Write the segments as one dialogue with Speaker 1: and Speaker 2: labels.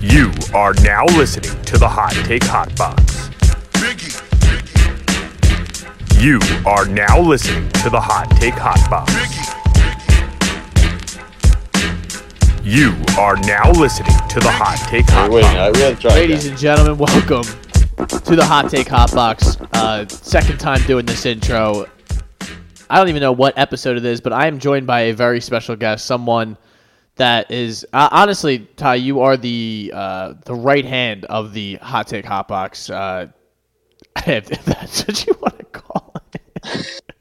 Speaker 1: You are now listening to the Hot Take Hot Box. You are now listening to the Hot Take Hot Box. You are now listening to the Hot Take Hot
Speaker 2: Wait, I
Speaker 1: Box.
Speaker 2: we have to try
Speaker 3: Ladies
Speaker 2: again.
Speaker 3: and gentlemen, welcome to the Hot Take Hot Box. Uh, second time doing this intro. I don't even know what episode it is, but I am joined by a very special guest, someone that is uh, honestly, Ty, you are the uh, the right hand of the Hot Take Hot Box. Uh, if that's what you want to call it.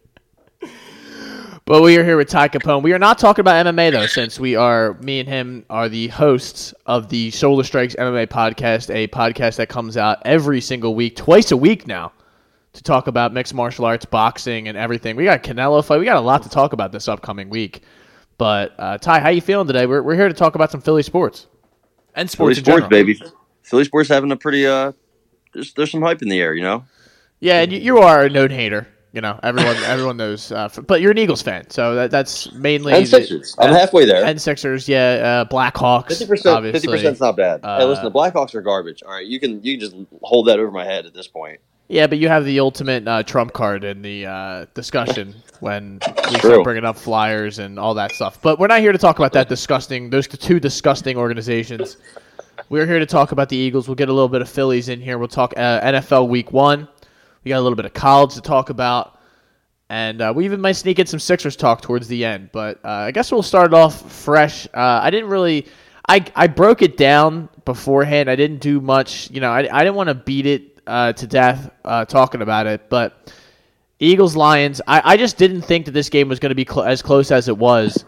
Speaker 3: But we are here with Ty Capone. We are not talking about MMA though, since we are me and him are the hosts of the Solar Strikes MMA podcast, a podcast that comes out every single week, twice a week now, to talk about mixed martial arts, boxing, and everything. We got Canelo fight. We got a lot to talk about this upcoming week. But uh, Ty, how you feeling today? We're, we're here to talk about some Philly sports and
Speaker 2: Philly
Speaker 3: sports in
Speaker 2: sports,
Speaker 3: general.
Speaker 2: baby. Philly sports having a pretty uh. There's there's some hype in the air, you know.
Speaker 3: Yeah, and you, you are a known hater. You know, everyone everyone knows. Uh, f- but you're an Eagles fan, so that, that's mainly
Speaker 2: And
Speaker 3: the-
Speaker 2: Sixers. I'm halfway there.
Speaker 3: and Sixers, yeah, uh, Blackhawks,
Speaker 2: Fifty percent.
Speaker 3: obviously.
Speaker 2: Fifty percent's not bad. hey,
Speaker 3: Uh,
Speaker 2: listen, the Blackhawks are garbage. All right, you can you can just hold that over my head at this point.
Speaker 3: Yeah, but you have the ultimate uh, trump card in the uh, discussion when we start bringing up Flyers and all that stuff. But we're not here to talk about that disgusting, those two disgusting organizations. We're here to talk about the Eagles. We'll get a little bit of Phillies in here. We'll talk uh, NFL Week One. We got a little bit of college to talk about, and uh, we even might sneak in some Sixers talk towards the end. But uh, I guess we'll start off fresh. Uh, I didn't really, I I broke it down beforehand. I didn't do much. You know, I I didn't want to beat it uh, to death uh, talking about it, but. Eagles Lions. I, I just didn't think that this game was going to be cl- as close as it was.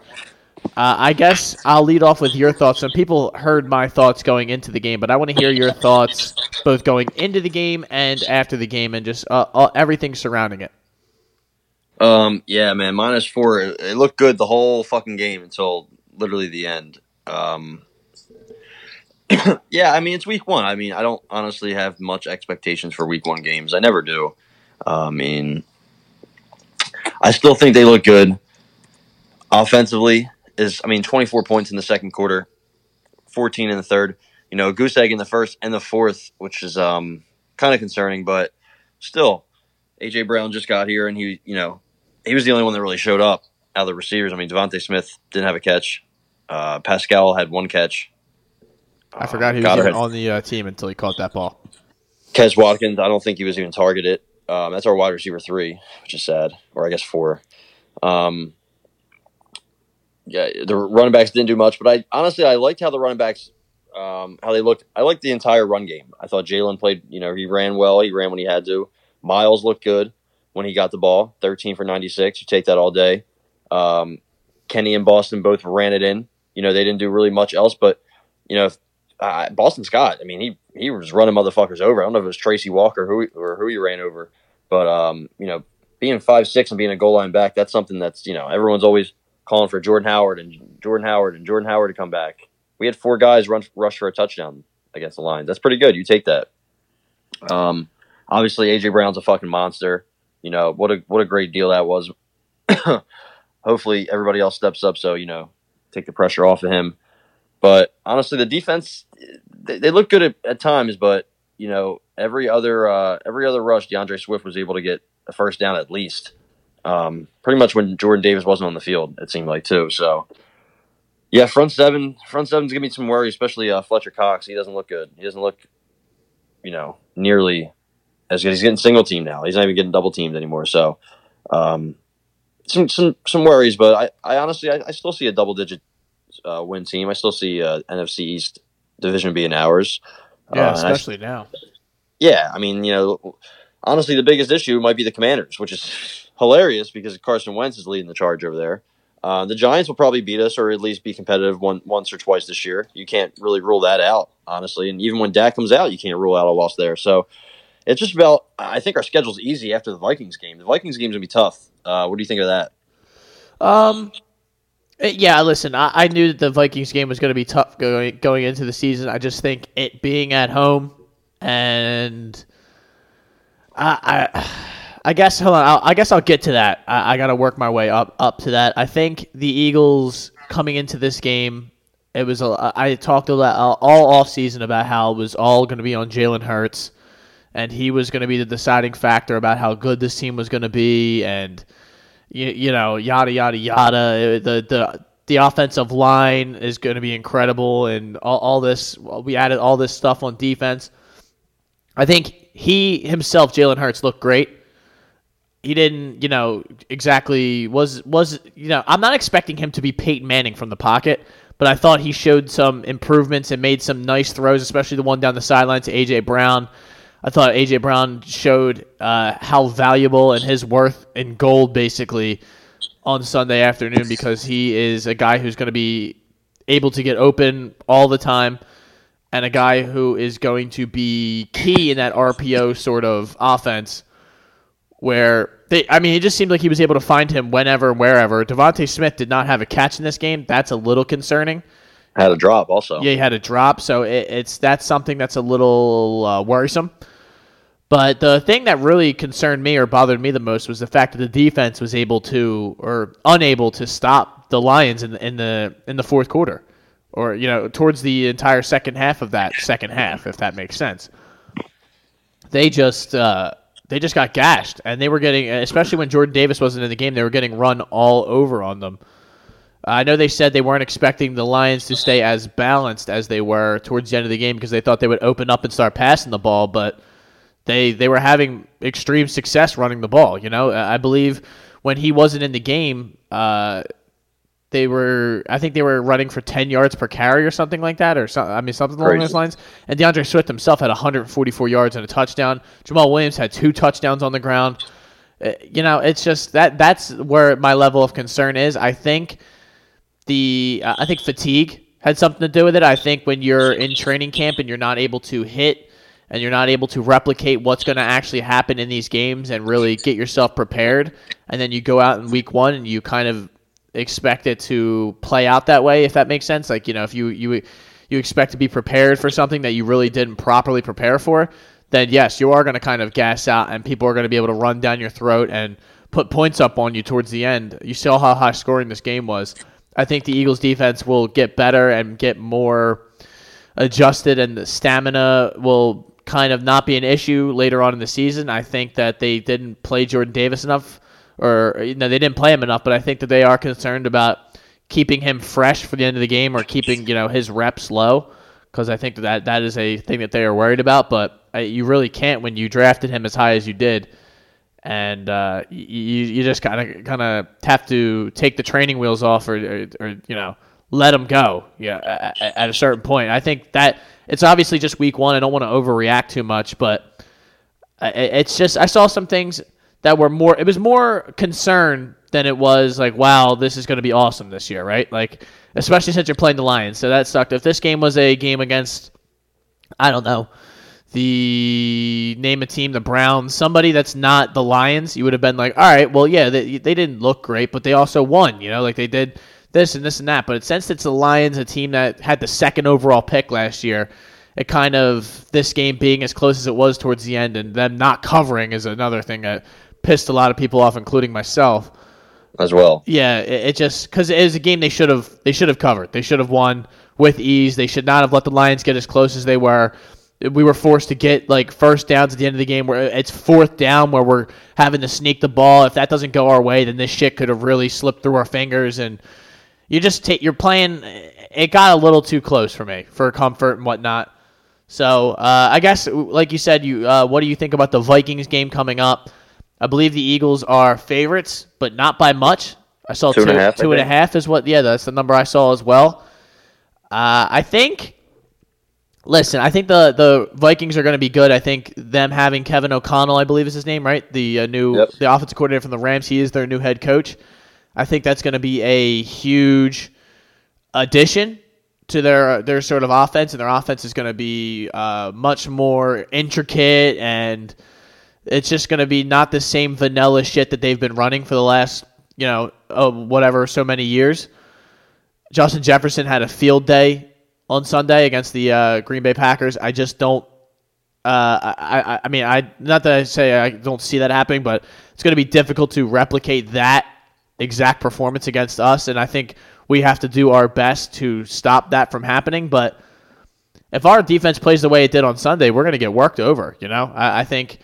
Speaker 3: Uh, I guess I'll lead off with your thoughts. Some people heard my thoughts going into the game, but I want to hear your thoughts both going into the game and after the game, and just uh, everything surrounding it.
Speaker 2: Um, yeah, man, minus four. It, it looked good the whole fucking game until literally the end. Um, yeah, I mean it's week one. I mean I don't honestly have much expectations for week one games. I never do. Uh, I mean, I still think they look good. Offensively, is I mean twenty four points in the second quarter, fourteen in the third. You know, goose egg in the first and the fourth, which is um kind of concerning, but still, AJ Brown just got here and he, you know, he was the only one that really showed up out of the receivers. I mean, DeVonta Smith didn't have a catch. Uh, Pascal had one catch.
Speaker 3: I forgot he was
Speaker 2: had-
Speaker 3: on the uh, team until he caught that ball.
Speaker 2: Quez Watkins, I don't think he was even targeted. Um, that's our wide receiver three, which is sad, or I guess four. Um, yeah, the running backs didn't do much, but I honestly I liked how the running backs, um, how they looked. I liked the entire run game. I thought Jalen played. You know, he ran well. He ran when he had to. Miles looked good when he got the ball. Thirteen for ninety six. You take that all day. Um, Kenny and Boston both ran it in. You know, they didn't do really much else, but you know, if, uh, Boston Scott. I mean, he he was running motherfuckers over. I don't know if it was Tracy Walker who he, or who he ran over, but um, you know, being five six and being a goal line back, that's something that's you know everyone's always calling for Jordan Howard and Jordan Howard and Jordan Howard to come back. We had four guys run rush for a touchdown against the Lions. That's pretty good. You take that. Um, obviously AJ Brown's a fucking monster. You know what a what a great deal that was. Hopefully everybody else steps up so you know take the pressure off of him. But honestly, the defense they, they look good at, at times, but you know every other uh, every other rush, D'Andre Swift was able to get a first down at least. Um, pretty much when Jordan Davis wasn't on the field, it seemed like too. So yeah, front seven, front seven's giving me some worry, especially uh, Fletcher Cox. He doesn't look good. He doesn't look, you know, nearly as good. He's getting single team now. He's not even getting double teamed anymore. So um, some some some worries, but I, I honestly I, I still see a double digit uh, win team. I still see uh, NFC East division being ours.
Speaker 3: Yeah,
Speaker 2: Uh, and I-
Speaker 3: especially now.
Speaker 2: yeah, I mean, you know, honestly, the biggest issue might be the Commanders, which is hilarious because Carson Wentz is leading the charge over there. Uh, the Giants will probably beat us, or at least be competitive one, once or twice this year. You can't really rule that out, honestly. And even when Dak comes out, you can't rule out a loss there. So it's just about. I think our schedule's easy after the Vikings game. The Vikings game's gonna be tough. Uh, what do you think of that?
Speaker 3: Um, Uh, yeah. Listen, I, I knew that the Vikings game was going to be tough going going into the season. I just think it being at home and I I, I guess hold on. I'll, I guess I'll get to that. I, I got to work my way up up to that. I think the Eagles coming into this game. it was a, I talked a lot, all off season about how it was all going to be on Jalen Hurts, and he was going to be the deciding factor about how good this team was going to be, and you, you know yada yada yada. Uh, the the the offensive line is going to be incredible, and all, all this we added all this stuff on defense. I think he himself, Jalen Hurts, looked great he didn't, you know, exactly was was you know, I'm not expecting him to be Peyton Manning from the pocket, but I thought he showed some improvements and made some nice throws, especially the one down the sideline to AJ Brown. I thought AJ Brown showed uh, how valuable and his worth in gold basically on Sunday afternoon because he is a guy who's going to be able to get open all the time and a guy who is going to be key in that RPO sort of offense where they, I mean, it just seemed like he was able to find him whenever, wherever. DeVonta Smith did not have a catch in this game. That's a little concerning.
Speaker 2: Had a drop also.
Speaker 3: Yeah, he had a drop, so it, it's that's something that's a little uh, worrisome. But the thing that really concerned me or bothered me the most was the fact that the defense was able to or unable to stop the Lions in the in the in the fourth quarter, or you know towards the entire second half of that second half, if that makes sense. They just uh, they just got gashed, and they were getting, especially when Jordan Davis wasn't in the game, they were getting run all over on them. I know they said they weren't expecting the Lions to stay as balanced as they were towards the end of the game because they thought they would open up and start passing the ball, but they they were having extreme success running the ball. You know, I believe when he wasn't in the game, uh, they were I think they were running for 10 yards per carry or something like that or I mean something along those lines. And D'Andre Swift himself had 144 yards and a touchdown. Jamaal Williams had two touchdowns on the ground. Uh, you know it's just that that's where my level of concern is. I think the uh, I think fatigue had something to do with it. I think when you're in training camp and you're not able to hit and you're not able to replicate what's going to actually happen in these games and really get yourself prepared and then you go out in week 1 and you kind of expect it to play out that way if that makes sense. Like you know if you you you expect to be prepared for something that you really didn't properly prepare for then yes you are going to kind of gas out and people are going to be able to run down your throat and put points up on you towards the end. You saw how high scoring this game was i think the eagles defense will get better and get more adjusted and the stamina will kind of not be an issue later on in the season i think that they didn't play jordan davis enough or you know they didn't play him enough, but I think that they are concerned about keeping him fresh for the end of the game or keeping you know his reps low because I think that that is a thing that they are worried about. But you really can't when you drafted him as high as you did, and uh, you you just kind of kind of have to take the training wheels off or, or, or you know let them go. Yeah, at, at a certain point, I think that it's obviously just week one. I don't want to overreact too much, but uh, it's just I saw some things that were more. It was more concern than it was like, wow, this is going to be awesome this year, right? Like, especially since you're playing the Lions. So that sucked. If this game was a game against, I don't know, the name a team, the Browns, somebody that's not the Lions, you would have been like, all right, well, yeah, they, they didn't look great, but they also won, you know, like they did this and this and that. But since it's the Lions, a team that had the second overall pick last year, it kind of this game being as close as it was towards the end and them not covering is another thing that pissed a lot of people off, including myself.
Speaker 2: As well.
Speaker 3: Yeah, it, it just because it is a game they should have they should have covered. They should have won with ease. They should not have let the Lions get as close as they were. We were forced to get like first downs at the end of the game where it's fourth down where we're having to sneak the ball. If that doesn't go our way, then this shit could have really slipped through our fingers. And you just take you're playing. It got a little too close for me for comfort and whatnot. So uh, I guess, like you said, you uh, what do you think about the Vikings game coming up? I believe the Eagles are favorites, but not by much. I saw two, two, and, a half, two and a half is what. Yeah, that's the number I saw as well. Uh, I think. Listen, I think the the Vikings are going to be good. I think them having Kevin O'Connell, I believe is his name, right? The uh, new yep. the offensive coordinator from the Rams. He is their new head coach. I think that's going to be a huge addition to their their sort of offense, and their offense is going to be uh, much more intricate and it's just going to be not the same vanilla shit that they've been running for the last, you know, oh, whatever, so many years. Justin Jefferson had a field day on Sunday against the uh, Green Bay Packers. I just don't. Uh, I, I mean, I not that I say I don't see that happening, but it's going to be difficult to replicate that exact performance against us. And I think we have to do our best to stop that from happening. But if our defense plays the way it did on Sunday, we're going to get worked over. You know, I, I think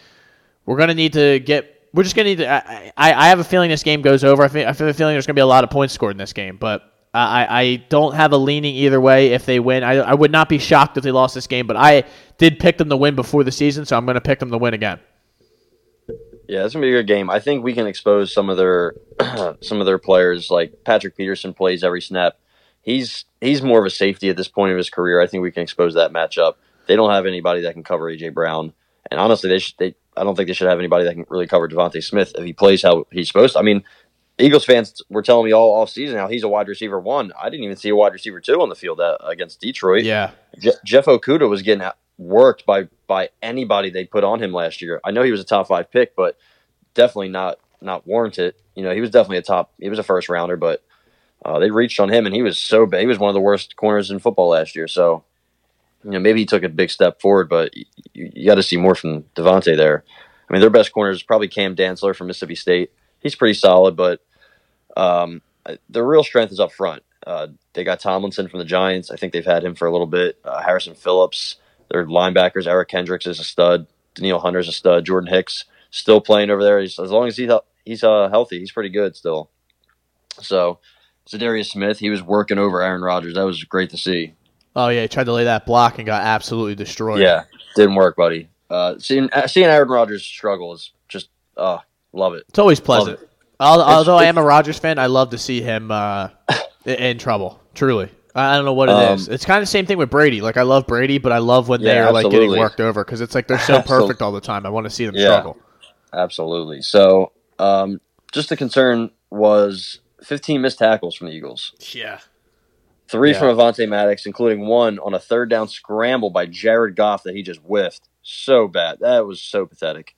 Speaker 3: we're going to need to get. We're just going to need to. I, I, I have a feeling this game goes over. I, feel, I have a feeling there's going to be a lot of points scored in this game, but I, I don't have a leaning either way if they win. I, I would not be shocked if they lost this game, but I did pick them to win before the season, so I'm going to pick them to win again.
Speaker 2: Yeah, it's gonna be a good game. I think we can expose some of their some of their players. Like Patrick Peterson plays every snap. He's he's more of a safety at this point of his career. I think we can expose that matchup. They don't have anybody that can cover AJ Brown, and honestly, they should. They I don't think they should have anybody that can really cover DeVonta Smith if he plays how he's supposed to. I mean, Eagles fans were telling me all off season how he's a wide receiver one. I didn't even see a wide receiver two on the field uh, against Detroit.
Speaker 3: Yeah,
Speaker 2: Je- Jeff Okudah was getting worked by by anybody they put on him last year. I know he was a top five pick, but definitely not not warranted. You know, he was definitely a top. He was a first rounder, but uh, they reached on him, and he was so bad. He was one of the worst corners in football last year. So, you know, maybe he took a big step forward, but you, you got to see more from DeVonta there. I mean, their best corner is probably Cam Dantzler from Mississippi State. He's pretty solid, but um, their real strength is up front. Uh, they got Tomlinson from the Giants. I think they've had him for a little bit. Uh, Harrison Phillips, their linebackers. Eric Kendricks is a stud. Danielle Hunter's a stud. Jordan Hicks still playing over there. He's, as long as he's he's uh, healthy, he's pretty good still. So, Za'Darius Smith, he was working over Aaron Rodgers. That was great to see.
Speaker 3: Oh yeah, he tried to lay that block and got absolutely destroyed.
Speaker 2: Yeah, didn't work, buddy. Uh, seeing seeing Aaron Rodgers struggle is just uh, love it.
Speaker 3: It's always pleasant. It. Although I am a Rodgers fan, I love to see him uh, in trouble. Truly, I don't know what it um, is. It's kind of the same thing with Brady. Like I love Brady, but I love when yeah, they're like getting worked over because it's like they're so perfect all the time. I want to see them yeah, struggle.
Speaker 2: Absolutely. So, um, just the concern was 15 missed tackles from the Eagles.
Speaker 3: Yeah.
Speaker 2: Three
Speaker 3: yeah.
Speaker 2: from Avonte Maddox, including one on a third down scramble by Jared Goff that he just whiffed. So bad. That was so pathetic.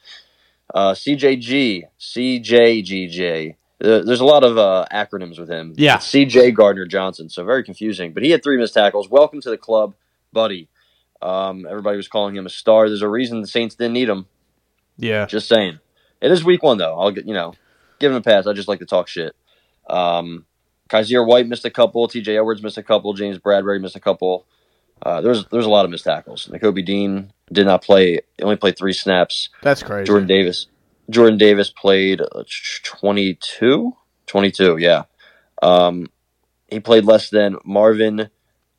Speaker 2: Uh, CJG, CJGJ. Uh, there's a lot of uh, acronyms with him.
Speaker 3: Yeah.
Speaker 2: It's CJ Gardner Johnson. So very confusing. But he had three missed tackles. Welcome to the club, buddy. Um, everybody was calling him a star. There's a reason the Saints didn't need him.
Speaker 3: Yeah.
Speaker 2: Just saying. It is week one, though. I'll get, you know, give him a pass. I just like to talk shit. Um, Kyzir White missed a couple. TJ Edwards missed a couple. James Bradberry missed a couple. Uh, there's there's a lot of missed tackles. Nakobe Dean did not play. He only played three snaps.
Speaker 3: That's crazy.
Speaker 2: Jordan Davis. Jordan Davis played uh, 22? 22, yeah. Um, he played less than Marvin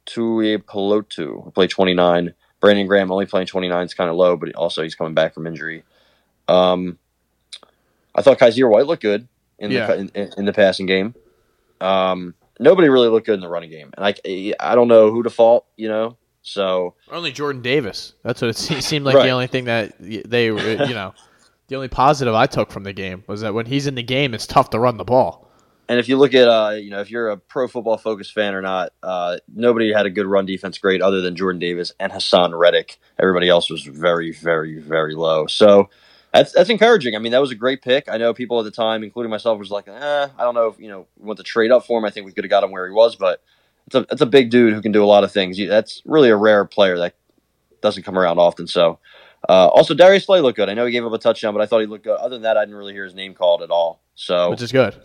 Speaker 2: Tuipulotu, who played 29. Brandon Graham only playing 29 is kind of low, but also he's coming back from injury. Um, I thought Kyzir White looked good in
Speaker 3: yeah.
Speaker 2: the in, in, the passing game. Um, nobody really looked good in the running game, and I I don't know who to fault. You know, so
Speaker 3: only Jordan Davis. That's what it seemed like. Right. The only thing that they you know, the only positive I took from the game was that when he's in the game, it's tough to run the ball.
Speaker 2: And if you look at, uh, you know, if you're a pro football focused fan or not, uh, nobody had a good run defense grade other than Jordan Davis and Haason Reddick. Everybody else was very, very, very low. So that's that's encouraging. I mean, that was a great pick. I know people at the time, including myself, was like, eh, I don't know if you know we want to trade up for him. I think we could have got him where he was, but it's a it's a big dude who can do a lot of things. That's really a rare player that doesn't come around often. So. Uh, also, Darius Slay looked good. I know he gave up a touchdown, but I thought he looked good. Other than that, I didn't really hear his name called at all. So,
Speaker 3: which is good.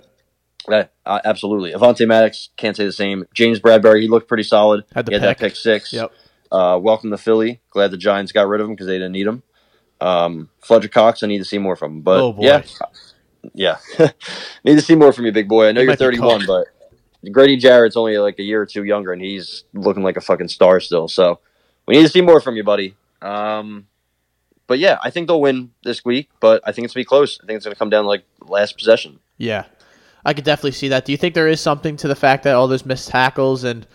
Speaker 2: Uh, absolutely. Avonte Maddox can't say the same. James Bradberry, he looked pretty solid.
Speaker 3: Had, the
Speaker 2: he had
Speaker 3: pick.
Speaker 2: that pick six.
Speaker 3: Yep.
Speaker 2: Uh, welcome to Philly. Glad the Giants got rid of him because they didn't need him. Um, Fletcher Cox, I need to see more from him. But
Speaker 3: oh
Speaker 2: yeah, yeah, need to see more from you, big boy. I know you're 31, but Grady Jarrett's only like a year or two younger, and he's looking like a fucking star still. So we need to see more from you, buddy. Um, but yeah, I think they'll win this week, but I think it's gonna be close. I think it's gonna come down to like last possession.
Speaker 3: Yeah, I could definitely see that. Do you think there is something to the fact that all those missed tackles and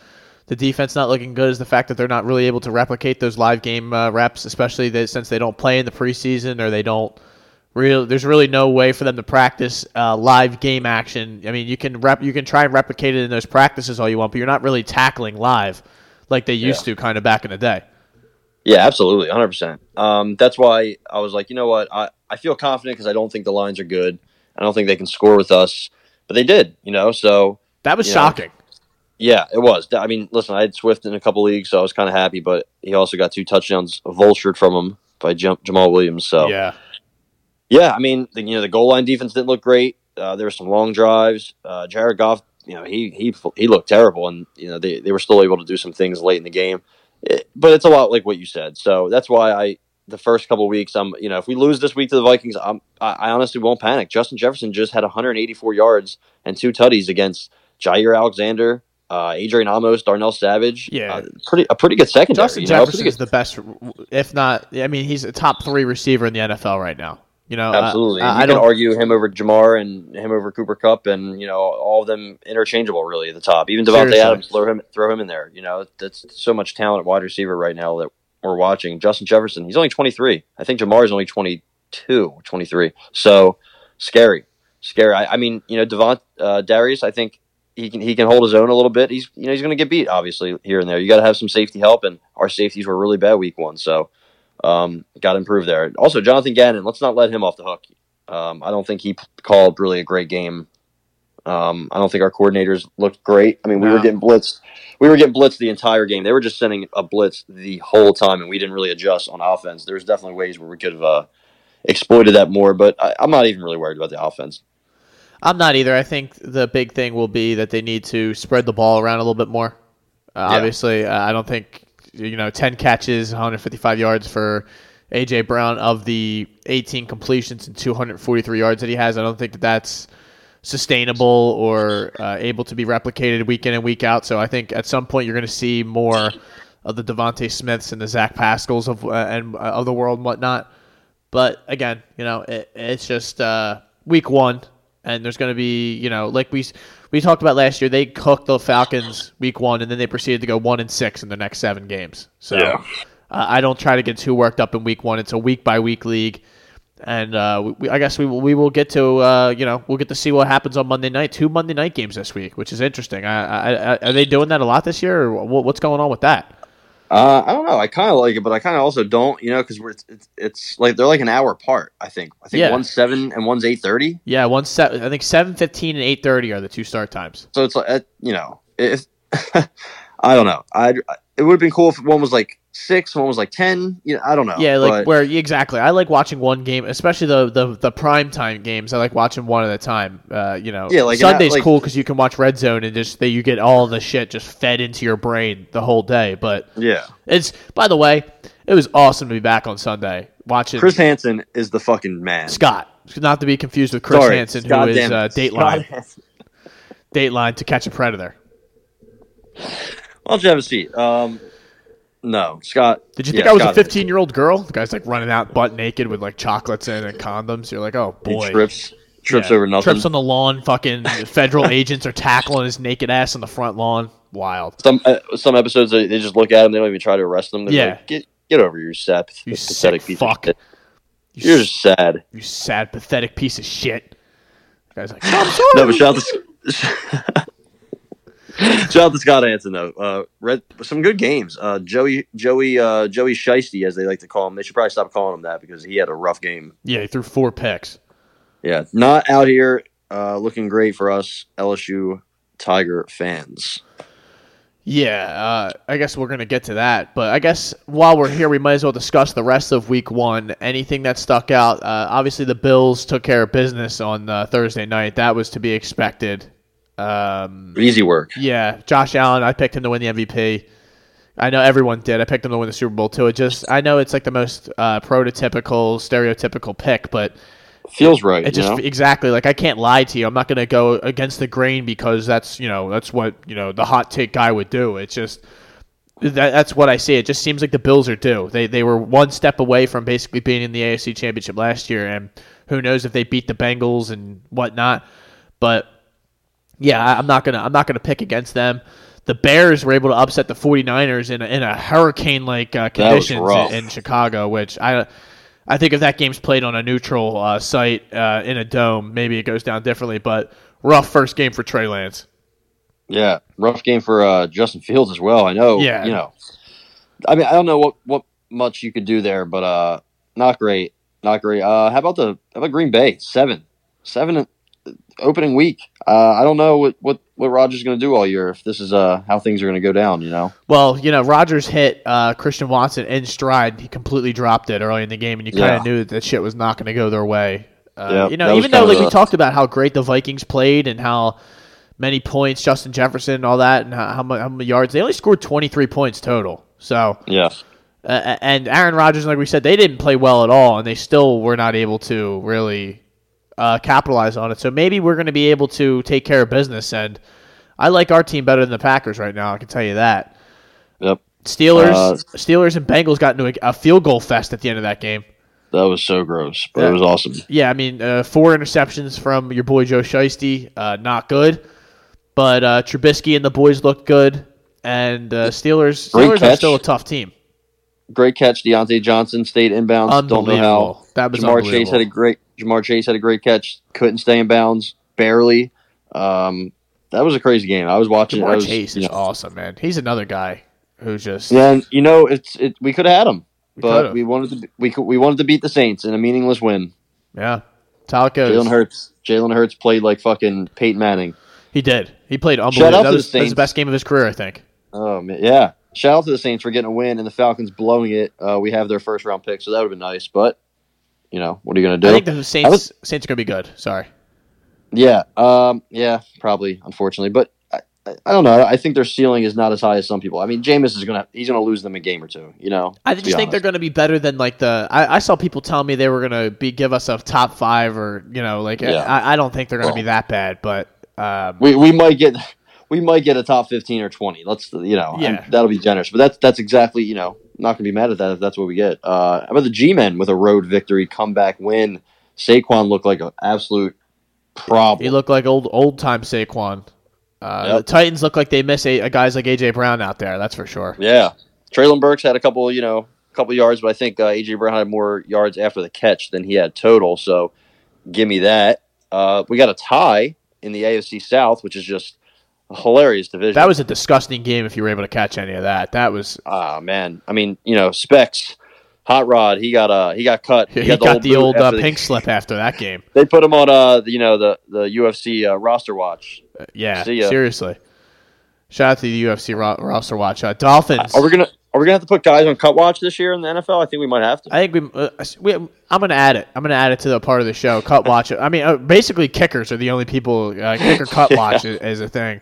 Speaker 3: the defense not looking good is the fact that they're not really able to replicate those live game uh, reps, especially that since they don't play in the preseason or they don't real. There's really no way for them to practice uh, live game action. I mean, you can rep, you can try and replicate it in those practices all you want, but you're not really tackling live like they used
Speaker 2: Yeah.
Speaker 3: to kind of back in the day.
Speaker 2: Yeah, absolutely, hundred percent. Um, that's why I was like, you know what, I, I feel confident because I don't think the lines are good. I don't think they can score with us, but they did, you know. So
Speaker 3: That was shocking.
Speaker 2: Yeah, it was. I mean, listen, I had Swift in a couple leagues, so I was kind of happy. But he also got two touchdowns vultured from him by Jam- Jamaal Williams. So
Speaker 3: Yeah.
Speaker 2: yeah, I mean, the, you know, the goal line defense didn't look great. Uh, there were some long drives. Uh, Jared Goff you know he he he looked terrible, and you know they, they were still able to do some things late in the game. It, but it's a lot like what you said, so that's why I the first couple weeks I'm you know if we lose this week to the Vikings, I'm I, I honestly won't panic. Justin Jefferson just had 184 yards and two tutties against Jaire Alexander, uh, Adrian Amos, Darnell Savage.
Speaker 3: Yeah.
Speaker 2: uh, pretty a pretty good secondary.
Speaker 3: Justin
Speaker 2: you know,
Speaker 3: Jefferson
Speaker 2: pretty
Speaker 3: is the best, if not. I mean, he's a top three receiver in the NFL right now. You know,
Speaker 2: Absolutely.
Speaker 3: I,
Speaker 2: you
Speaker 3: I
Speaker 2: can
Speaker 3: don't.
Speaker 2: argue him over Ja'Marr and him over Cooper Kupp and, you know, all of them interchangeable really at the top. Even Davante
Speaker 3: Seriously.
Speaker 2: Adams, throw him throw him in there. You know, that's so much talent wide receiver right now that we're watching. Justin Jefferson, he's only 23. I think Ja'Marr is only 22, 23. So scary. Scary. I, I mean, you know, Devont uh, Darius, I think he can he can hold his own a little bit. He's you know, he's gonna get beat obviously here and there. You gotta have some safety help and our safeties were really bad week one, so um, got to improve there. Also, Jonathan Gannon, let's not let him off the hook. Um, I don't think he called really a great game. Um, I don't think our coordinators looked great. I mean, we were getting blitzed. We were getting blitzed the entire game. They were just sending a blitz the whole time, and we didn't really adjust on offense. There's definitely ways where we could have uh, exploited that more, but I, I'm not even really worried about the offense.
Speaker 3: I'm not either. I think the big thing will be that they need to spread the ball around a little bit more. Uh,
Speaker 2: Yeah.
Speaker 3: Obviously, uh, I don't think you know 10 catches, 155 yards for AJ Brown of the 18 completions and 243 yards that he has. I don't think that that's sustainable or uh, able to be replicated week in and week out. So I think at some point you're going to see more of the DeVonta Smiths and the Zach Pascals of uh, and uh, of the world and whatnot. But again, you know, it, it's just uh, week one, and there's going to be, you know, like we we talked about last year, they cooked the Falcons week one, and then they proceeded to go one and six in the next seven games. So
Speaker 2: Yeah.
Speaker 3: uh, I don't try to get too worked up in week one. It's a week by week league, and uh, we- we, I guess we will, we will get to uh, you know we'll get to see what happens on Monday night. Two Monday night games this week, which is interesting. I, I, I, are they doing that a lot this year, or what's going on with that?
Speaker 2: Uh, I don't know. I kind of like it, but I kind of also don't. You know, because it's, it's it's like they're like an hour apart. I think. I think
Speaker 3: Yeah.
Speaker 2: one's seven and one's eight thirty.
Speaker 3: Yeah, one set. I think seven fifteen and eight thirty are the two start times.
Speaker 2: So it's like uh, you know, if I don't know, I it would have been cool if one was like six, one was like ten. You know, I don't know.
Speaker 3: Yeah, like
Speaker 2: but-
Speaker 3: where exactly. I like watching one game, especially the the the prime time games. I like watching one at a time. Uh, you know,
Speaker 2: Yeah, like,
Speaker 3: Sunday's
Speaker 2: like-
Speaker 3: cool because you can watch Red Zone and just that you get all the shit just fed into your brain the whole day. But
Speaker 2: yeah,
Speaker 3: it's by the way, it was awesome to be back on Sunday watching
Speaker 2: Chris Hansen is the fucking man.
Speaker 3: Scott. Not to be confused with Chris
Speaker 2: Sorry,
Speaker 3: Hansen,
Speaker 2: God
Speaker 3: who is uh, Dateline. Dateline to catch a predator.
Speaker 2: Well, have a seat? Um, no, Scott.
Speaker 3: Did you think
Speaker 2: yeah,
Speaker 3: I was
Speaker 2: Scott
Speaker 3: a 15 year old girl? The guy's like running out butt naked with like chocolates in and condoms. You're like, oh
Speaker 2: He
Speaker 3: boy.
Speaker 2: trips, trips
Speaker 3: Yeah,
Speaker 2: over nothing.
Speaker 3: Trips on the lawn. Fucking federal agents are tackling his naked ass on the front lawn. Wild.
Speaker 2: some uh, some episodes they, they just look at him. They don't even try to arrest them. They're
Speaker 3: Yeah.
Speaker 2: like, get get over your sad,
Speaker 3: You
Speaker 2: pathetic
Speaker 3: sick
Speaker 2: piece
Speaker 3: fuck.
Speaker 2: of shit.
Speaker 3: You,
Speaker 2: You're just sad.
Speaker 3: you sad, pathetic piece of shit. The guy's like,
Speaker 2: No, but shout out to shout out to Scott Hanson though. Uh, read some good games. Uh, Joey Joey uh, Joey Shiesty, as they like to call him. They should probably stop calling him that because he had a rough game.
Speaker 3: yeah, he threw four picks.
Speaker 2: Yeah, not out here uh, looking great for us LSU Tiger fans.
Speaker 3: Yeah, uh, I guess we're going to get to that. But I guess while we're here, we might as well discuss the rest of week one. Anything that stuck out? Uh, obviously, the Bills took care of business on uh, Thursday night. That was to be expected. Um,
Speaker 2: Easy work.
Speaker 3: yeah, Josh Allen, I picked him to win the MVP. I know everyone did. I picked him to win the Super Bowl too. It just, I know it's like the most uh, prototypical, stereotypical pick, but
Speaker 2: Feels right.
Speaker 3: it
Speaker 2: you
Speaker 3: just
Speaker 2: know?
Speaker 3: exactly like I can't lie to you. I'm not going to go against the grain because that's you know that's what you know the hot take guy would do. It's just that, that's what I see. It just seems like the Bills are due. They they were one step away from basically being in the AFC Championship last year, and who knows if they beat the Bengals and whatnot. But yeah, I'm not gonna I'm not gonna pick against them. The Bears were able to upset the 49ers in a, in a hurricane like uh, conditions in, in Chicago, which I I think if that game's played on a neutral uh, site uh, in a dome, maybe it goes down differently. But rough first game for Trey Lance.
Speaker 2: Yeah, rough game for uh, Justin Fields as well. I know.
Speaker 3: Yeah.
Speaker 2: you know. I mean, I don't know what what much you could do there, but uh, not great, not great. Uh, how about the how about Green Bay seven seven opening week? Uh, I don't know what what what Rodgers going to do all year if this is uh how things are going to go down. You know.
Speaker 3: Well, you know, Rodgers hit uh, Christian Watson in stride. He completely dropped it early in the game, and you kind of
Speaker 2: Yeah.
Speaker 3: knew that, that shit was not going to go their way. Uh,
Speaker 2: Yep,
Speaker 3: you know, even though like
Speaker 2: of
Speaker 3: we talked about how great the Vikings played and how many points, Justin Jefferson, and all that, and how, how, many, how many yards. They only scored 23 points total. So, uh, and Aaron Rodgers, like we said, they didn't play well at all, and they still were not able to really uh, capitalize on it. So maybe we're going to be able to take care of business. And I like our team better than the Packers right now. I can tell you that.
Speaker 2: Yep.
Speaker 3: Steelers,
Speaker 2: Uh,
Speaker 3: Steelers, and Bengals got into a, a field goal fest at the end of that game.
Speaker 2: That was so gross, but
Speaker 3: Yeah.
Speaker 2: it was awesome.
Speaker 3: Yeah, I mean, uh, four interceptions from your boy Joe Shiesty, uh, not good. But uh, Trubisky and the boys looked good, and uh, Steelers, Steelers are still a tough team.
Speaker 2: Great catch, Diontae Johnson stayed inbounds. Don't know how.
Speaker 3: That was
Speaker 2: Ja'Marr Chase had a great. Ja'Marr Chase had a great catch. Couldn't stay in bounds, barely. Um, that was a crazy game. I was watching.
Speaker 3: Ja'Marr
Speaker 2: was,
Speaker 3: Chase is
Speaker 2: know,
Speaker 3: awesome, man. He's another guy who just
Speaker 2: And you know, it's it. We could have had him, but
Speaker 3: could've.
Speaker 2: we wanted to. We could, we wanted to beat the Saints in a meaningless win.
Speaker 3: yeah. That's how it goes.
Speaker 2: Jalen Hurts. Jalen Hurts played like fucking Peyton Manning.
Speaker 3: He did. He played Shout
Speaker 2: out
Speaker 3: unbelievable.
Speaker 2: to
Speaker 3: That
Speaker 2: the
Speaker 3: was, that was
Speaker 2: Saints.
Speaker 3: the best game of his career, I think.
Speaker 2: Oh man, yeah. Shout out to the Saints for getting a win and the Falcons blowing it. Uh, we have their first round pick, so that would have been nice. But you know, what are you gonna do?
Speaker 3: I think the Saints
Speaker 2: was-
Speaker 3: Saints are gonna be good. Sorry.
Speaker 2: Yeah, um, yeah, probably, unfortunately, but I, I, don't know. I think their ceiling is not as high as some people. I mean, Jameis is gonna he's gonna lose them a game or two. You know,
Speaker 3: I just think they're going to be better than like the. I, I saw people tell me they were going to be give us a top five or you know like
Speaker 2: Yeah.
Speaker 3: I, I don't think they're going to
Speaker 2: Well.
Speaker 3: be that bad, but um,
Speaker 2: we we might get we might get a top fifteen or twenty. Let's you know,
Speaker 3: Yeah.
Speaker 2: that'll be generous. But that's that's exactly you know not gonna be mad at that if that's what we get. Uh, how about the G men with a road victory, comeback win? Saquon looked like an absolute problem.
Speaker 3: he looked like old old time Saquon. Uh,
Speaker 2: Yep.
Speaker 3: The Titans look like they miss a, a guys like AJ Brown out there. That's for sure.
Speaker 2: Yeah, Treylon Burks had a couple, you know, a couple yards, but I think uh, AJ Brown had more yards after the catch than he had total. So, give me that. Uh, we got a tie in the AFC South, which is just a hilarious division.
Speaker 3: That was a disgusting game. If you were able to catch any of that, that was
Speaker 2: ah man. I mean, you know, Specs, Hot Rod, he got uh he got cut.
Speaker 3: he,
Speaker 2: got
Speaker 3: got the old uh,
Speaker 2: after the-
Speaker 3: pink slip after that game.
Speaker 2: They put him on uh you know the the UFC uh, roster watch.
Speaker 3: Uh, yeah, seriously. Shout out to the UFC ro- roster watch. Uh, Dolphins.
Speaker 2: Are we gonna are we gonna have to put guys on cut watch this year in the NFL? I think we might have to.
Speaker 3: I think we, uh, we. I'm gonna add it. I'm gonna add it to the part of the show. Cut watch. I mean, uh, basically, kickers are the only people. Uh, kicker cut
Speaker 2: Yeah.
Speaker 3: watch is, is a thing.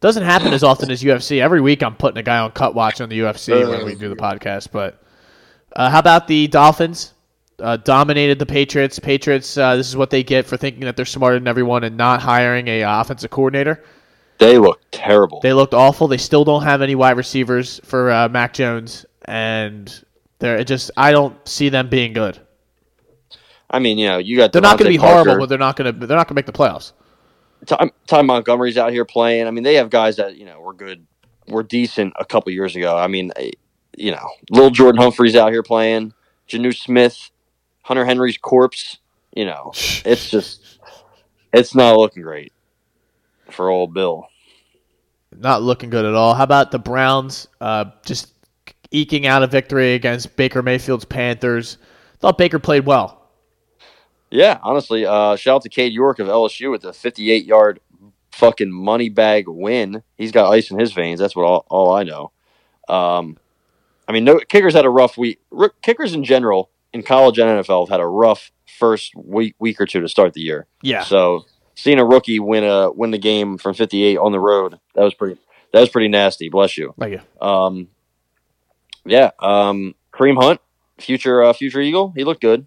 Speaker 3: Doesn't happen as often as UFC. Every week, I'm putting a guy on cut watch on the UFC when we do the podcast. But uh, how about the Dolphins? Uh, dominated the Patriots. Patriots. Uh, this is what they get for thinking that they're smarter than everyone and not hiring a offensive coordinator.
Speaker 2: They look terrible.
Speaker 3: They looked awful. They still don't have any wide receivers for uh, Mac Jones, and they're it just. I don't see them being good.
Speaker 2: I mean, you know, you got
Speaker 3: They're not going to be horrible, but they're not going to. They're not going to make the playoffs.
Speaker 2: Ty, Ty Montgomery's out here playing. I mean, they have guys that you know were good, were decent a couple years ago. I mean, eh, you know, little Jordan Humphreys out here playing. Jonnu Smith, Hunter Henry's corpse. You know, it's just, it's not looking great for old Bill.
Speaker 3: Not looking good at all. How about the Browns? Uh, just eking out a victory against Baker Mayfield's Panthers. Thought Baker played well.
Speaker 2: Yeah, honestly, uh, shout out to Cade York of LSU with a 58 yard fucking money bag win. He's got ice in his veins. That's what all, all I know. Um, I mean, no kickers had a rough week. R- kickers in general in college and NFL have had a rough first week week or two to start the year.
Speaker 3: Yeah,
Speaker 2: So seeing a rookie win a win the game from 58 on the road that was pretty that was pretty nasty. Bless you.
Speaker 3: like you.
Speaker 2: Um, yeah, um, Kareem Hunt, future uh, future Eagle. He looked good.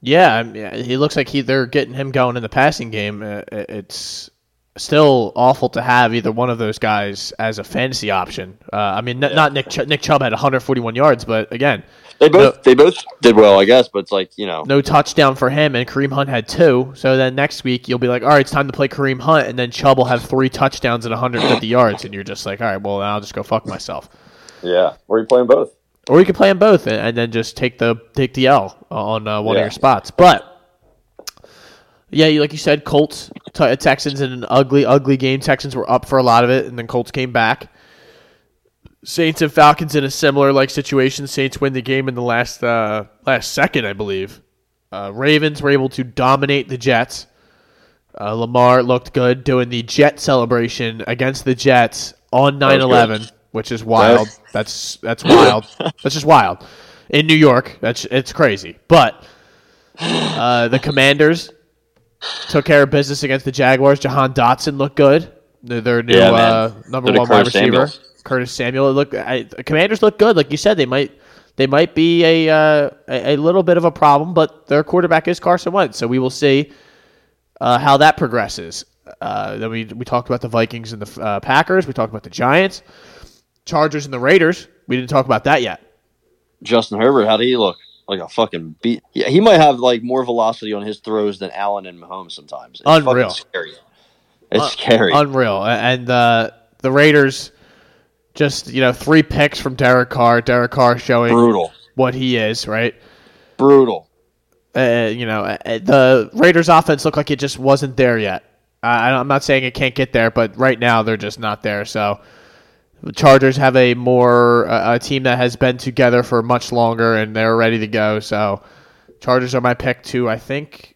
Speaker 3: Yeah, I mean, he looks like he they're getting him going in the passing game. Uh, it's still awful to have either one of those guys as a fantasy option. Uh, I mean, n- not Nick Ch- Nick Chubb had 141 yards, but again,
Speaker 2: They both they both did well, I guess. But it's like you know,
Speaker 3: no touchdown for him, and Kareem Hunt had two. So then next week you'll be like, all right, it's time to play Kareem Hunt, and then Chubb will have three touchdowns and 150 yards, and you're just like, all right, well, I'll just go fuck myself.
Speaker 2: yeah. Or you play them both?
Speaker 3: Or you could play them both and, and then just take the take the L on uh, one of your spots. But yeah, like you said, Colts Texans in an ugly, ugly game. Texans were up for a lot of it, and then Colts came back. Saints and Falcons in a similar like situation. Saints win the game in the last uh, last second, I believe. Uh, Ravens were able to dominate the Jets. Uh, Lamar looked good doing the Jet celebration against the Jets on 9/11, which is wild. That's that's wild. that's just wild. In New York, that's it's crazy. But uh, the Commanders took care of business against the Jaguars. Jahan Dotson looked good. Their, their new
Speaker 2: Yeah,
Speaker 3: uh, number
Speaker 2: So did
Speaker 3: one wide receiver,
Speaker 2: Samuel.
Speaker 3: Curtis Samuel. Look, I, the Commanders look good. Like you said, they might they might be a, uh, a a little bit of a problem, but their quarterback is Carson Wentz, so we will see uh, how that progresses. Uh, then we we talked about the Vikings and the uh, Packers. We talked about the Giants, Chargers, and the Raiders. We didn't talk about that yet.
Speaker 2: Justin Herbert, how did he look? Like a fucking beat. Yeah, he might have like more velocity on his throws than Allen and Mahomes sometimes. It's
Speaker 3: Unreal.
Speaker 2: fucking scary. It's
Speaker 3: Un-
Speaker 2: scary.
Speaker 3: Unreal. And uh, the Raiders, just you know, three picks from Derek Carr. Derek Carr showing
Speaker 2: Brutal.
Speaker 3: what he is, right?
Speaker 2: Brutal.
Speaker 3: Uh, you know, uh, the Raiders' offense looked like it just wasn't there yet. I, I'm not saying it can't get there, but right now they're just not there. So the Chargers have a more uh, a team that has been together for much longer, and they're ready to go. So Chargers are my pick too. I think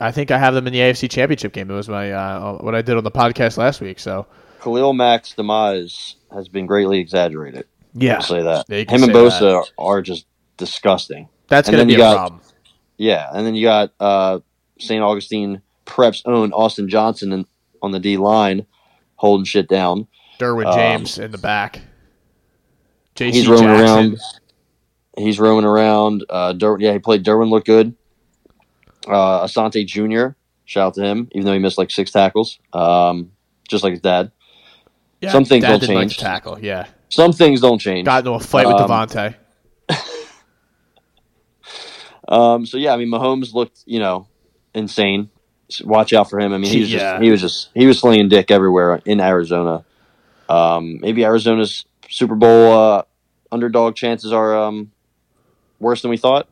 Speaker 3: I think I have them in the AFC Championship game. It was my uh, what I did on the podcast last week. So
Speaker 2: Khalil Mack's demise has been greatly exaggerated.
Speaker 3: yeah,
Speaker 2: I'll say that. Him and Bosa are just disgusting.
Speaker 3: that's
Speaker 2: and
Speaker 3: to be a
Speaker 2: got-
Speaker 3: problem.
Speaker 2: Yeah, and then you got uh, St. Augustine Prep's own Austin Johnson in, on the D line holding shit down.
Speaker 3: Derwin
Speaker 2: um,
Speaker 3: James in the back. J.C.
Speaker 2: He's roaming
Speaker 3: Jackson.
Speaker 2: around. He's roaming around. Uh, Der- yeah, he played. Derwin looked good. Uh, Asante Jr. Shout out to him, even though he missed like six tackles, um, just like his dad.
Speaker 3: Yeah,
Speaker 2: Some things
Speaker 3: Dad
Speaker 2: don't
Speaker 3: like
Speaker 2: change.
Speaker 3: tackle. Yeah,
Speaker 2: Some things don't change.
Speaker 3: got into a fight with
Speaker 2: Um,
Speaker 3: Devontae.
Speaker 2: Um, so yeah, I mean, Mahomes looked, you know, insane. Watch out for him. I mean, he was
Speaker 3: Yeah.
Speaker 2: just he was just he was slinging dick everywhere in Arizona. Um, maybe Arizona's Super Bowl uh, underdog chances are um, worse than we thought.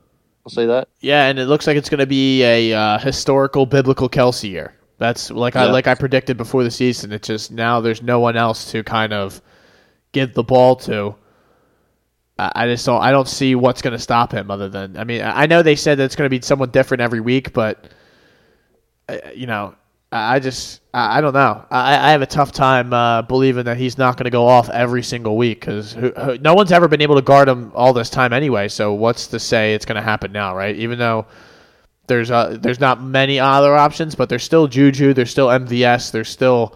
Speaker 2: I'll say that.
Speaker 3: Yeah, and it looks like it's going to be a uh, historical biblical Kelce year. That's like I like I predicted before the season. It's just now there's no one else to kind of give the ball to. I I just don't. I don't see what's going to stop him. Other than, I mean, I know they said that it's going to be someone different every week, but uh, you know, I just, I don't know. I, I have a tough time uh, believing that he's not going to go off every single week because no one's ever been able to guard him all this time anyway. So what's to say it's going to happen now, right? Even though there's uh, there's not many other options, but there's still Juju, there's still MVS, there's still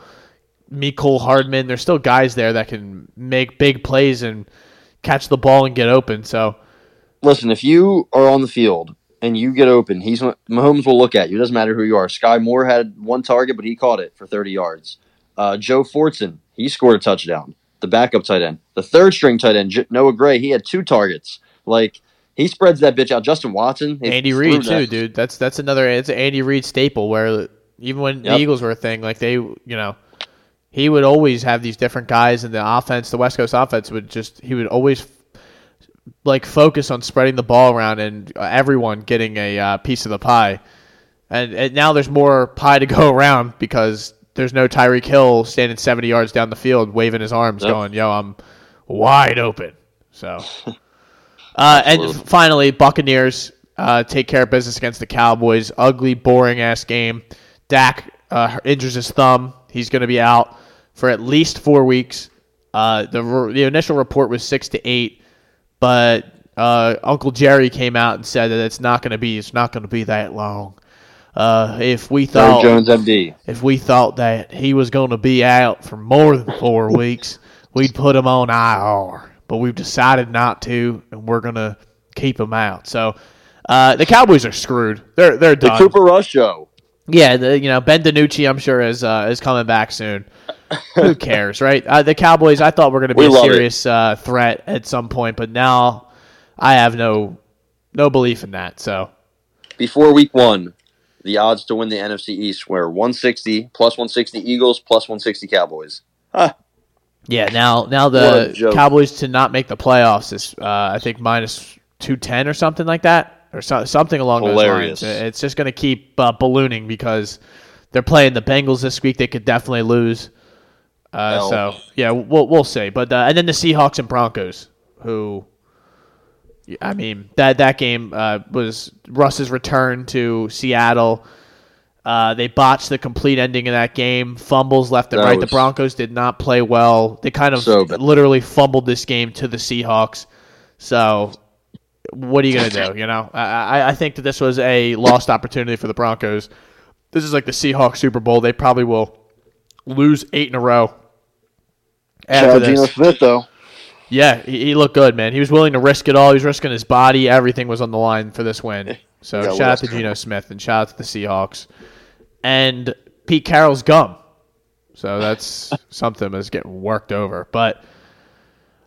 Speaker 3: Mecole Hardman, there's still guys there that can make big plays and catch the ball and get open. So
Speaker 2: Listen, if you are on the field and you get open, he's Mahomes will look at you. It doesn't matter who you are. Skyy Moore had one target, but he caught it for 30 yards. Uh, Joe Fortson, he scored a touchdown. The backup tight end, the third string tight end, J- Noah Gray, he had two targets. Like he spreads that bitch out. Justin Watson,
Speaker 3: Andy Reid too, dude. That's that's another it's an Andy Reid staple where even when the Eagles were a thing, like they you know he would always have these different guys in the offense. The West Coast offense would just he would always like focus on spreading the ball around and uh, everyone getting a uh, piece of the pie. And, and now there's more pie to go around because there's no Tyreek Hill standing 70 yards down the field waving his arms, going, "Yo, I'm wide open." So, uh, and finally, Buccaneers uh, take care of business against the Cowboys. Ugly, boring ass game. Dak uh, injures his thumb. He's going to be out for at least four weeks. Uh, the the initial report was six to eight, but uh, Uncle Jerry came out and said that it's not going to be it's not going to be that long. Uh, if we thought
Speaker 2: Jones, MD.
Speaker 3: if we thought that he was going to be out for more than four weeks, we'd put him on IR. But we've decided not to, and we're going to keep him out. So uh, the Cowboys are screwed. They're they're
Speaker 2: The. Cooper Rush show.
Speaker 3: Yeah, the, you know Ben DiNucci, I'm sure is uh, is coming back soon. Who cares, right? Uh, the Cowboys, I thought were going to be
Speaker 2: We
Speaker 3: a serious uh, threat at some point, but now I have no no belief in that. So
Speaker 2: Before week one, the odds to win the NFC East were 160 plus 160 Eagles plus 160 Cowboys.
Speaker 3: yeah, now now the. Cowboys to not make the playoffs is uh, I think minus two ten or something like that, or so, something along
Speaker 2: Hilarious.
Speaker 3: those lines. It's just going to keep uh, ballooning because they're playing the Bengals this week. They could definitely lose. Uh, so yeah, we'll we'll see. But uh, and then the Seahawks and Broncos, who, I mean that that game uh, was Russ's return to Seattle. Uh, they botched the complete ending of that game. Fumbles left and
Speaker 2: That
Speaker 3: right. The Broncos did not play well. They kind of
Speaker 2: So
Speaker 3: literally fumbled this game to the Seahawks. So, what are you gonna do? You know, I, I I think that this was a lost opportunity for the Broncos. this is like the Seahawks Super Bowl. They probably will lose eight in a row.
Speaker 2: Shout
Speaker 3: After
Speaker 2: out Geno
Speaker 3: this.
Speaker 2: Smith though.
Speaker 3: Yeah, he, he looked good, man. He was willing to risk it all. He was risking his body. Everything was on the line for this win. So
Speaker 2: Yeah,
Speaker 3: shout out to
Speaker 2: can-
Speaker 3: Geno Smith and shout out to the Seahawks and Pete Carroll's gum. So that's something that's getting worked over. But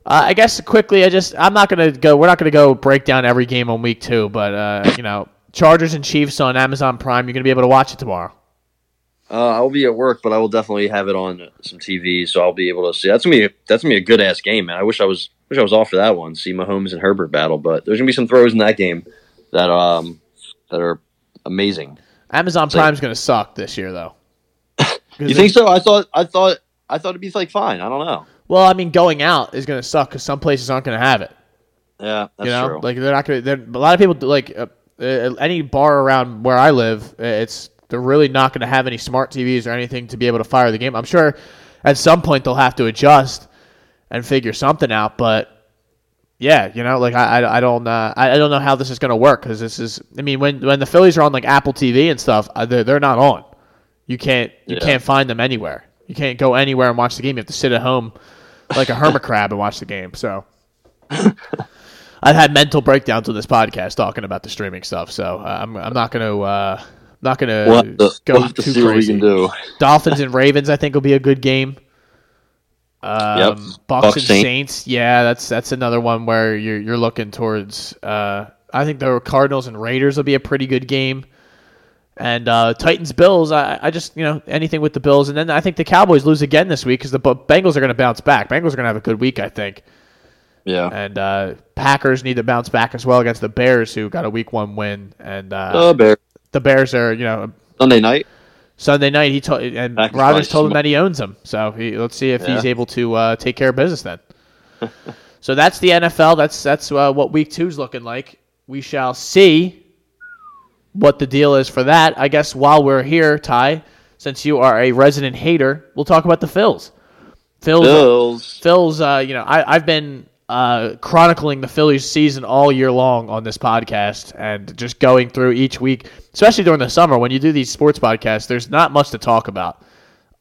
Speaker 3: uh, I guess quickly, I just I'm not gonna go. We're not gonna go break down every game on week two. But uh, you know, Chargers and Chiefs on Amazon Prime. You're gonna be able to watch it tomorrow.
Speaker 2: Uh, I'll be at work, but I will definitely have it on some TV, so I'll be able to see. That's gonna be a, that's gonna be a good ass game, man. I wish I was wish I was off for that one. See Mahomes and Herbert battle, but there's gonna be some throws in that game that um that are amazing.
Speaker 3: Amazon Prime's gonna suck this year, though.
Speaker 2: You think so? I thought I thought I thought it'd be like fine. I don't know.
Speaker 3: Well, I mean, going out is gonna suck because some places aren't gonna have it.
Speaker 2: Yeah, that's
Speaker 3: you know,
Speaker 2: true.
Speaker 3: like they're not gonna. A lot of people like uh, uh, any bar around where I live. uh, It's they're really not gonna have any smart TVs or anything to be able to fire the game. I'm sure at some point they'll have to adjust and figure something out. But yeah, you know, like I, I, I don't, uh, I, don't know how this is gonna work because this is. I mean, when when the Phillies are on like Apple TV and stuff, uh, they're they're not on. You can't you
Speaker 2: Yeah.
Speaker 3: can't find them anywhere. You can't go anywhere and watch the game. You have to sit at home like a hermit crab and watch the game. So. I've had mental breakdowns on this podcast talking about the streaming stuff, so uh, I'm I'm not gonna uh, not gonna
Speaker 2: we'll have to,
Speaker 3: go
Speaker 2: we'll have to
Speaker 3: too
Speaker 2: see what we
Speaker 3: crazy.
Speaker 2: can do.
Speaker 3: Dolphins and Ravens, I think, will be a good game. Um,
Speaker 2: Yep.
Speaker 3: Bucks,
Speaker 2: Bucks,
Speaker 3: and
Speaker 2: Saints.
Speaker 3: Saints, yeah, that's that's another one where you're you're looking towards. Uh, I think the Cardinals and Raiders will be a pretty good game, and uh, Titans Bills. I, I just you know anything with the Bills, and then I think the Cowboys lose again this week because the Bengals are going to bounce back. Bengals are going to have a good week, I think.
Speaker 2: Yeah.
Speaker 3: And uh, Packers need to bounce back as well against the Bears, who got a Week One win. And uh,
Speaker 2: Uh, Bear
Speaker 3: the Bears are, you know,
Speaker 2: Sunday night.
Speaker 3: Sunday night. He told and
Speaker 2: Packers
Speaker 3: Rodgers
Speaker 2: probably
Speaker 3: told him that he owns them. So he, let's see if he's able to uh, take care of business then. so that's the NFL. That's that's uh, what Week Two's looking like. We shall see what the deal is for that. I guess while we're here, Ty, since you are a resident hater, we'll talk about the Phils. Phils.
Speaker 2: Bills.
Speaker 3: Phil's, uh, you know, I, I've been uh, chronicling the Phillies season all year long on this podcast and just going through each week, especially during the summer when you do these sports podcasts, there's not much to talk about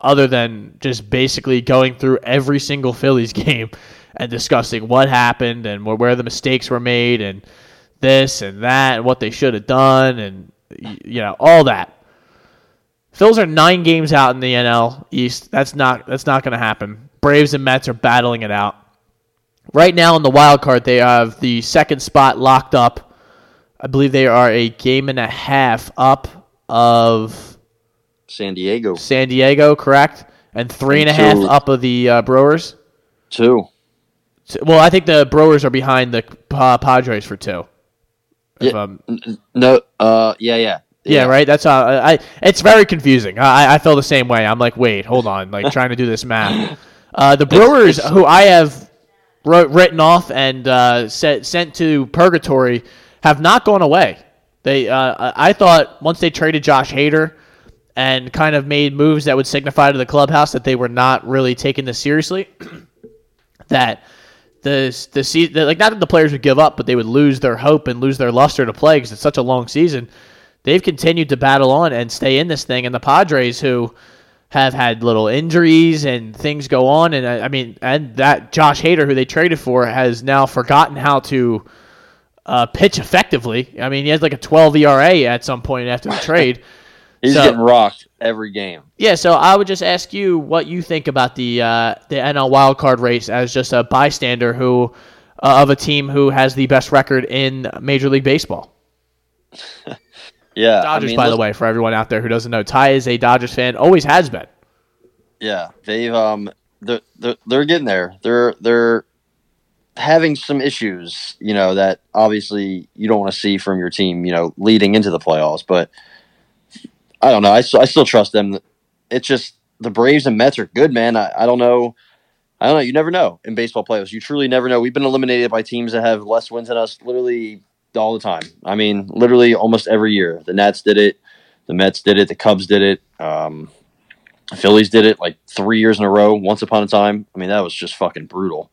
Speaker 3: other than just basically going through every single Phillies game and discussing what happened and where the mistakes were made and this and that and what they should have done and, you know, all that. Phils are nine games out in the NL East. That's not that's not going to happen. Braves and Mets are battling it out. Right now in the wild card, they have the second spot locked up. I believe they are a game and a half up of
Speaker 2: San Diego.
Speaker 3: San Diego, correct? And three and a
Speaker 2: And
Speaker 3: half up of the uh, Brewers.
Speaker 2: Two.
Speaker 3: Well, I think the Brewers are behind the Pa- Padres for two.
Speaker 2: Yeah.
Speaker 3: um,
Speaker 2: No. Uh. Yeah. Yeah.
Speaker 3: Yeah, right. That's how I, I. It's very confusing. I, I feel the same way. I'm like, wait, hold on, like trying to do this math. Uh, the Brewers, who I have wrote, written off and uh, sent sent to purgatory, have not gone away. They, uh, I thought once they traded Josh Hader and kind of made moves that would signify to the clubhouse that they were not really taking this seriously. that the the season, like not that the players would give up, but they would lose their hope and lose their luster to play because it's such a long season. They've continued to battle on and stay in this thing, and the Padres, who have had little injuries and things go on, and I, I mean, and that Josh Hader, who they traded for, has now forgotten how to uh, pitch effectively. I mean, he has like a 12 ERA at some point after the trade.
Speaker 2: He's
Speaker 3: So-
Speaker 2: getting rocked every game.
Speaker 3: Yeah, so I would just ask you what you think about the uh, the NL wildcard race as just a bystander who uh, of a team who has the best record in Major League Baseball.
Speaker 2: Yeah.
Speaker 3: Dodgers,
Speaker 2: I mean,
Speaker 3: by the way, for everyone out there who doesn't know, Ty is a Dodgers fan, always has been.
Speaker 2: Yeah, they've um, they're, they're they're getting there. They're they're having some issues, you know, that obviously you don't want to see from your team, you know, leading into the playoffs. But I don't know. I, still- I still trust them. It's just the Braves and Mets are good, man. I, I don't know. I don't know. You never know in baseball playoffs. You truly never know. We've been eliminated by teams that have less wins than us literally all the time. I mean, literally almost every year. The Nats did it. The Mets did it. The Cubs did it. Um, the Phillies did it like three years in a row. Once upon a time, I mean that was just fucking brutal.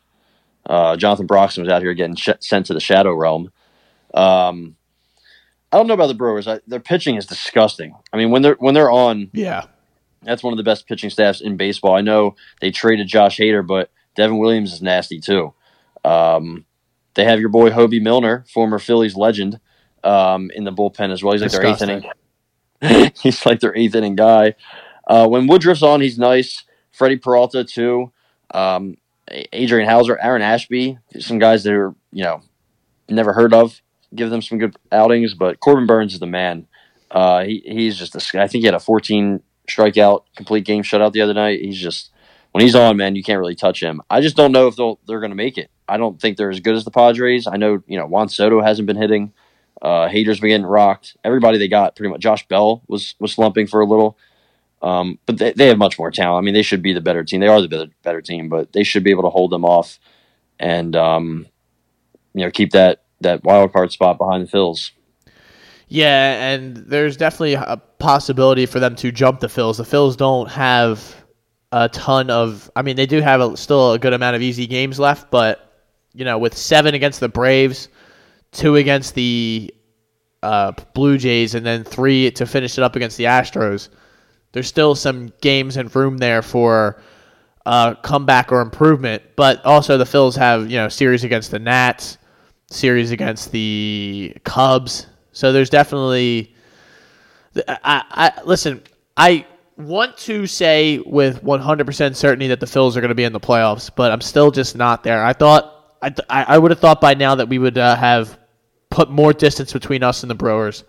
Speaker 2: Uh, Jonathan Broxton was out here getting sh- sent to the shadow realm. Um, I don't know about the Brewers. I, their pitching is disgusting. I mean, when they're when they're on,
Speaker 3: Yeah.
Speaker 2: that's one of the best pitching staffs in baseball. I know they traded Josh Hader, but Devin Williams is nasty too. Um, they have your boy Hobie Milner, former Phillies legend, um, in the bullpen as well. He's like their eighth inning. he's like their eighth inning guy. Uh, when Woodruff's on, he's nice. Freddie Peralta too. Um, Adrian Houser, Aaron Ashby, some guys that are you know never heard of. Give them some good outings, but Corbin Burnes is the man. Uh, he he's just a, I think he had a 14 strikeout complete game shutout the other night. He's just when he's on, man, you can't really touch him. I just don't know if they'll, they're going to make it. I don't think they're as good as the Padres. I know you know Juan Soto hasn't been hitting. Uh, Hader's been getting rocked. Everybody they got pretty much. Josh Bell was was slumping for a little. Um, but they, they have much more talent. I mean, they should be the better team. They are the better, better team, but they should be able to hold them off and um, you know keep that that wild card spot behind the Phils.
Speaker 3: Yeah, and there's definitely a possibility for them to jump the Phils. The Phils don't have a ton of. I mean, they do have a, still a good amount of easy games left, but you know, with seven against the Braves, two against the uh, Blue Jays, and then three to finish it up against the Astros, there's still some games and room there for uh, comeback or improvement. But also, the Phils have you know series against the Nats, series against the Cubs. So there's definitely. I, I listen. I want to say with 100% certainty that the Phils are going to be in the playoffs, but I'm still just not there. I thought I, I would have thought by now that we would uh, have put more distance between us and the Brewers.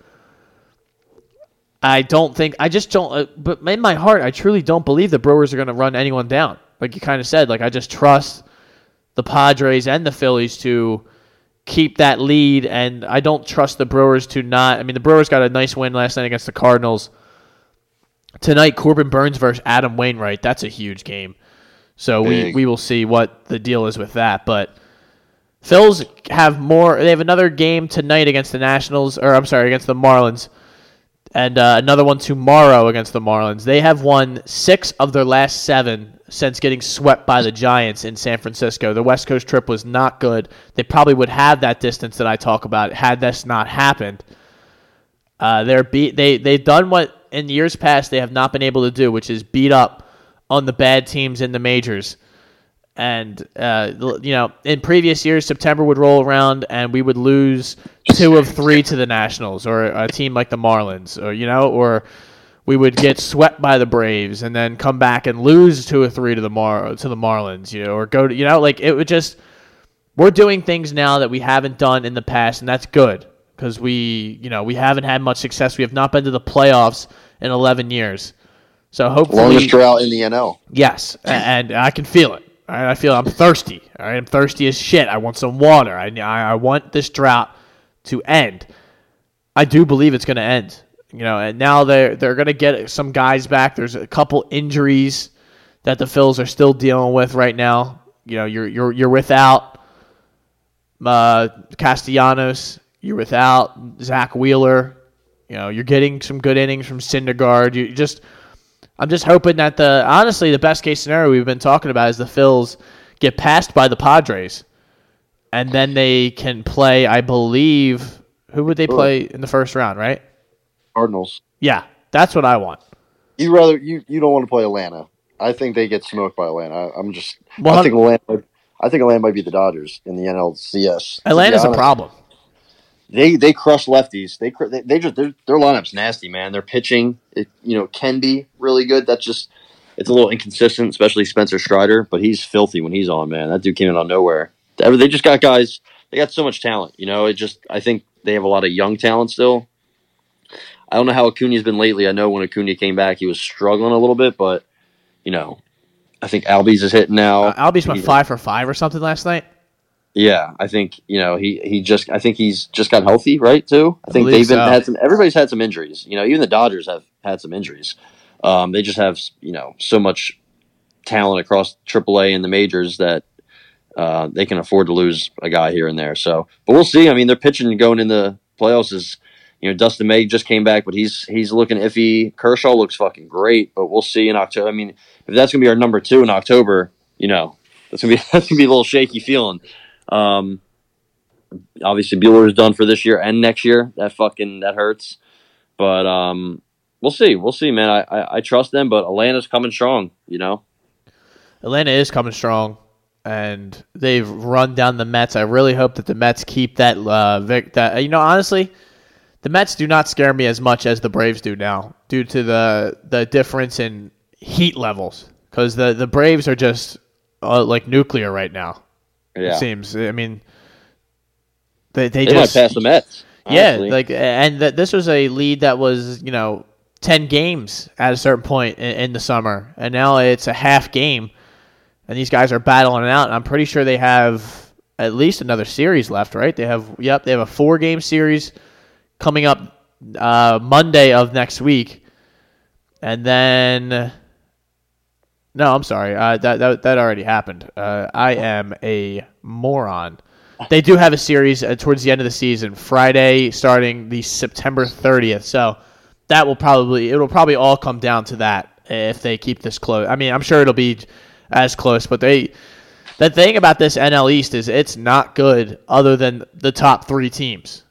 Speaker 3: I don't think I just don't. Uh, but in my heart, I truly don't believe the Brewers are going to run anyone down. Like you kind of said, like I just trust the Padres and the Phillies to keep that lead, and I don't trust the Brewers to not. I mean, the Brewers got a nice win last night against the Cardinals. Tonight, Corbin Burnes versus Adam Wainwright. That's a huge game. So we, we will see what the deal is with that. But Phils have more. They have another game tonight against the Nationals, or I'm sorry, against the Marlins, and uh, another one tomorrow against the Marlins. They have won six of their last seven since getting swept by the Giants in San Francisco. The West Coast trip was not good. They probably would have that distance that I talk about had this not happened. Uh, they're beat. They they've done what in years past they have not been able to do, which is beat up on the bad teams in the majors. And uh, you know, in previous years, September would roll around and we would lose two of three to the Nationals or a team like the Marlins, or you know, or we would get swept by the Braves and then come back and lose two or three to the Mar to the Marlins, you know, or go to you know, like it would just we're doing things now that we haven't done in the past, and that's good because we, you know, we haven't had much success. We have not been to the playoffs in 11 years. So hopefully,
Speaker 4: Longest drought in the NL.
Speaker 3: yes, and I can feel it. I feel I'm thirsty. I'm thirsty as shit. I want some water. I, I, I want this drought to end. I do believe it's going to end. You know, and now they're they're going to get some guys back. There's a couple injuries that the Phils are still dealing with right now. You know, you're you're you're without uh, Castellanos. You're without Zack Wheeler. You know, you're getting some good innings from Syndergaard. You just, I'm just hoping that the honestly the best case scenario we've been talking about is the Phils get passed by the Padres, and then they can play. I believe who would they play in the first round? Right?
Speaker 4: Cardinals.
Speaker 3: Yeah, that's what I want.
Speaker 4: You rather you you don't want to play Atlanta. I think they get smoked by Atlanta. I, I'm just.
Speaker 3: Well,
Speaker 4: I think Atlanta. I think Atlanta might be the Dodgers in the NLCS.
Speaker 3: Atlanta's a problem.
Speaker 2: They they crush lefties. They they, they just their, lineup's nasty, man. Their pitching, it, you know, can be really good. That's just it's a little inconsistent, especially Spencer Strider. But he's filthy when he's on, man. That dude came in on nowhere. They they just got guys. They got so much talent. You know, it just I think they have a lot of young talent still. I don't know how Acuna's been lately. I know when Acuna came back, he was struggling a little bit, but you know, I think Albies is hitting now.
Speaker 3: Uh, Albies went five for five or something last night.
Speaker 2: Yeah, I think you know he he just I think he's just got healthy, right? Too. I think they've been
Speaker 3: so.
Speaker 2: had some. Everybody's had some injuries. You know, even the Dodgers have had some injuries. Um, they just have you know so much talent across AAA and the majors that uh, they can afford to lose a guy here and there. So, but we'll see. I mean, they're pitching going in the playoffs is you know Dustin May just came back, but he's he's looking iffy. Kershaw looks fucking great, but we'll see in October. I mean, if that's gonna be our number two in October, you know, that's gonna be that's gonna be a little shaky feeling. Um, obviously Buehler is done for this year and next year. That fucking that hurts. But um, we'll see. We'll see, man. I, I, I trust them, but Atlanta's coming strong. You know.
Speaker 3: Atlanta is coming strong, and they've run down the Mets. I really hope that the Mets keep that. Uh, Vic, that you know, honestly, the Mets do not scare me as much as the Braves do now, due to the the difference in heat levels. Because the the Braves are just uh, like nuclear right now.
Speaker 2: Yeah.
Speaker 3: It seems. I mean, they they,
Speaker 2: They
Speaker 3: just
Speaker 2: pass the Mets.
Speaker 3: yeah, like and th- this was a lead that was you know ten games at a certain point in, in the summer, and now it's a half game, and these guys are battling it out. And I'm pretty sure they have at least another series left, right? They have yep, they have a four game series coming up uh, Monday of next week, and then. No, I'm sorry. Uh, that, that that already happened. Uh, I am a moron. They do have a series uh, towards the end of the season, Friday, starting the September 30th. So that will probably it will probably all come down to that if they keep this close. I mean, I'm sure it'll be as close, but they the thing about this NL East is it's not good other than the top three teams.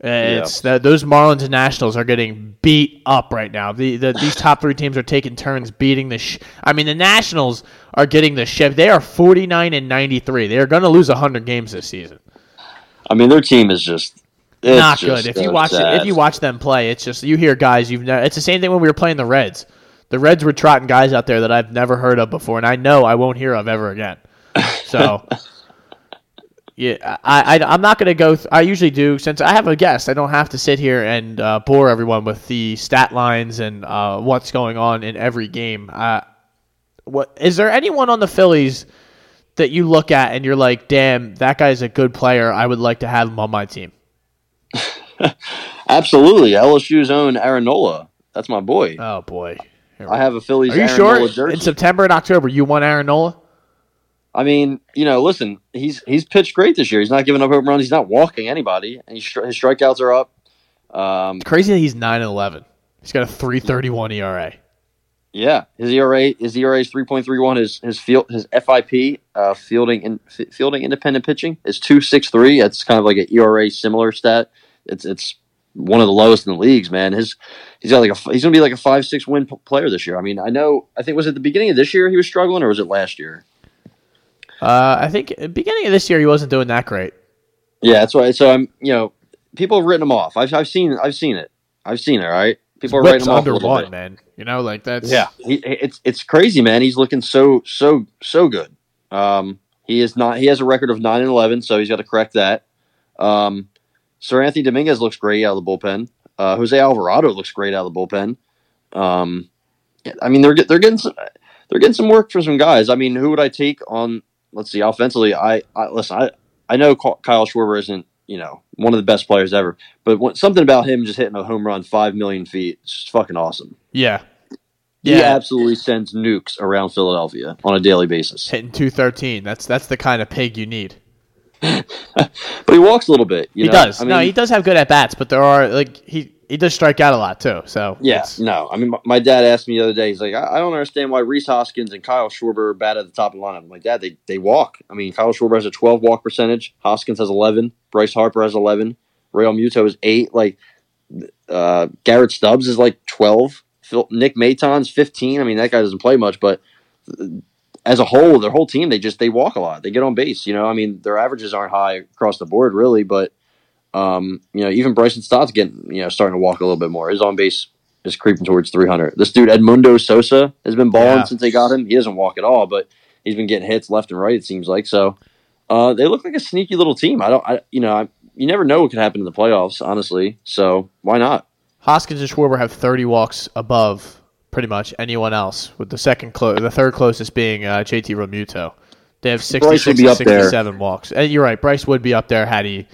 Speaker 3: It's that those Marlins and Nationals are getting beat up right now. The, the these top three teams are taking turns beating the. Sh- I mean, the Nationals are getting the ship. They are forty nine and ninety three. They are going to lose hundred games this season.
Speaker 2: I mean, their team is just it's
Speaker 3: Not
Speaker 2: just
Speaker 3: good. If you watch it, if you watch them play, it's just you hear guys you've. Ne- it's the same thing when we were playing the Reds. The Reds were trotting guys out there that I've never heard of before, and I know I won't hear of ever again. So. Yeah, I, I, I'm not going to go. Th- I usually do since I have a guest. I don't have to sit here and uh, bore everyone with the stat lines and uh, what's going on in every game. Uh, what is there anyone on the Phillies that you look at and you're like, damn, that guy's a good player. I would like to have him on my team.
Speaker 2: absolutely LSU's own Aaron Nola. That's my boy.
Speaker 3: Oh boy,
Speaker 2: I have a Phillies.
Speaker 3: Are you
Speaker 2: Aaron
Speaker 3: sure? In September and October, you want Aaron Nola?
Speaker 2: I mean, you know, listen, he's he's pitched great this year. He's not giving up home runs. He's not walking anybody, and his strikeouts are up. Um,
Speaker 3: Crazy that he's nine and eleven. He's got a three thirty one ERA.
Speaker 2: yeah, his ERA his ERA is three point three one. His his field his FIP uh, fielding in, fielding independent pitching is two six three. That's kind of like an ERA similar stat. It's it's one of the lowest in the leagues, man. His he's got like a he's gonna be like a five six win p- player this year. I mean, I know. I think was it the beginning of this year he was struggling, or was it last year?
Speaker 3: Uh, I think beginning of this year he wasn't doing that great.
Speaker 2: Yeah, that's why. So I'm, you know, people have written him off. I've, I've seen, I've seen it. I've seen it. Right? People are writing him off a
Speaker 3: under
Speaker 2: little
Speaker 3: one,
Speaker 2: bit.
Speaker 3: man. You know, like that's
Speaker 2: Yeah, he, it's it's crazy, man. He's looking so so so good. Um, he is not. He has a record of nine and eleven, so he's got to correct that. Um, Seranthony Dominguez looks great out of the bullpen. Uh, Jose Alvarado looks great out of the bullpen. Um, I mean, they're they're getting some, they're getting some work for some guys. I mean, who would I take on? Let's see, offensively, I, I listen. I I know Kyle Schwarber isn't you know one of the best players ever, but what, something about him just hitting a home run five million feet, is just fucking awesome.
Speaker 3: yeah,
Speaker 2: He
Speaker 3: yeah.
Speaker 2: absolutely sends nukes around Philadelphia on a daily basis.
Speaker 3: Hitting two thirteen. That's that's the kind of pig you need.
Speaker 2: But he walks a little bit. You
Speaker 3: he
Speaker 2: know?
Speaker 3: does.
Speaker 2: I
Speaker 3: no, he does have good at bats, but there are like he he does strike out a lot too. So
Speaker 2: Yeah, no. I mean, my, dad asked me the other day. He's like, I, I don't understand why Rhys Hoskins and Kyle Schwarber are bad at the top of the lineup. I'm like, Dad, they they walk. I mean, Kyle Schwarber has a 12 walk percentage. Hoskins has 11. Bryce Harper has 11. Realmuto is eight. Like, uh, Garrett Stubbs is like 12. Phil, Nick Maton's 15. I mean, that guy doesn't play much, but uh, as a whole, their whole team, they just they walk a lot. They get on base. You know, I mean, their averages aren't high across the board, really, but um, you know, even Bryson Stott's getting you know starting to walk a little bit more. His on base is creeping towards 300. This dude Edmundo Sosa has been balling
Speaker 3: Yeah.
Speaker 2: since they got him. He doesn't walk at all, but he's been getting hits left and right. It seems like so. Uh, they look like a sneaky little team. I don't, I, you know, I, you never know what could happen in the playoffs, honestly. So why not?
Speaker 3: Hoskins and Schwarber have 30 walks above pretty much anyone else, with the second close, the third closest being uh, JT Realmuto. They have 66
Speaker 2: Bryce would be
Speaker 3: and 67 walks. And you're right, Bryce would be up there had he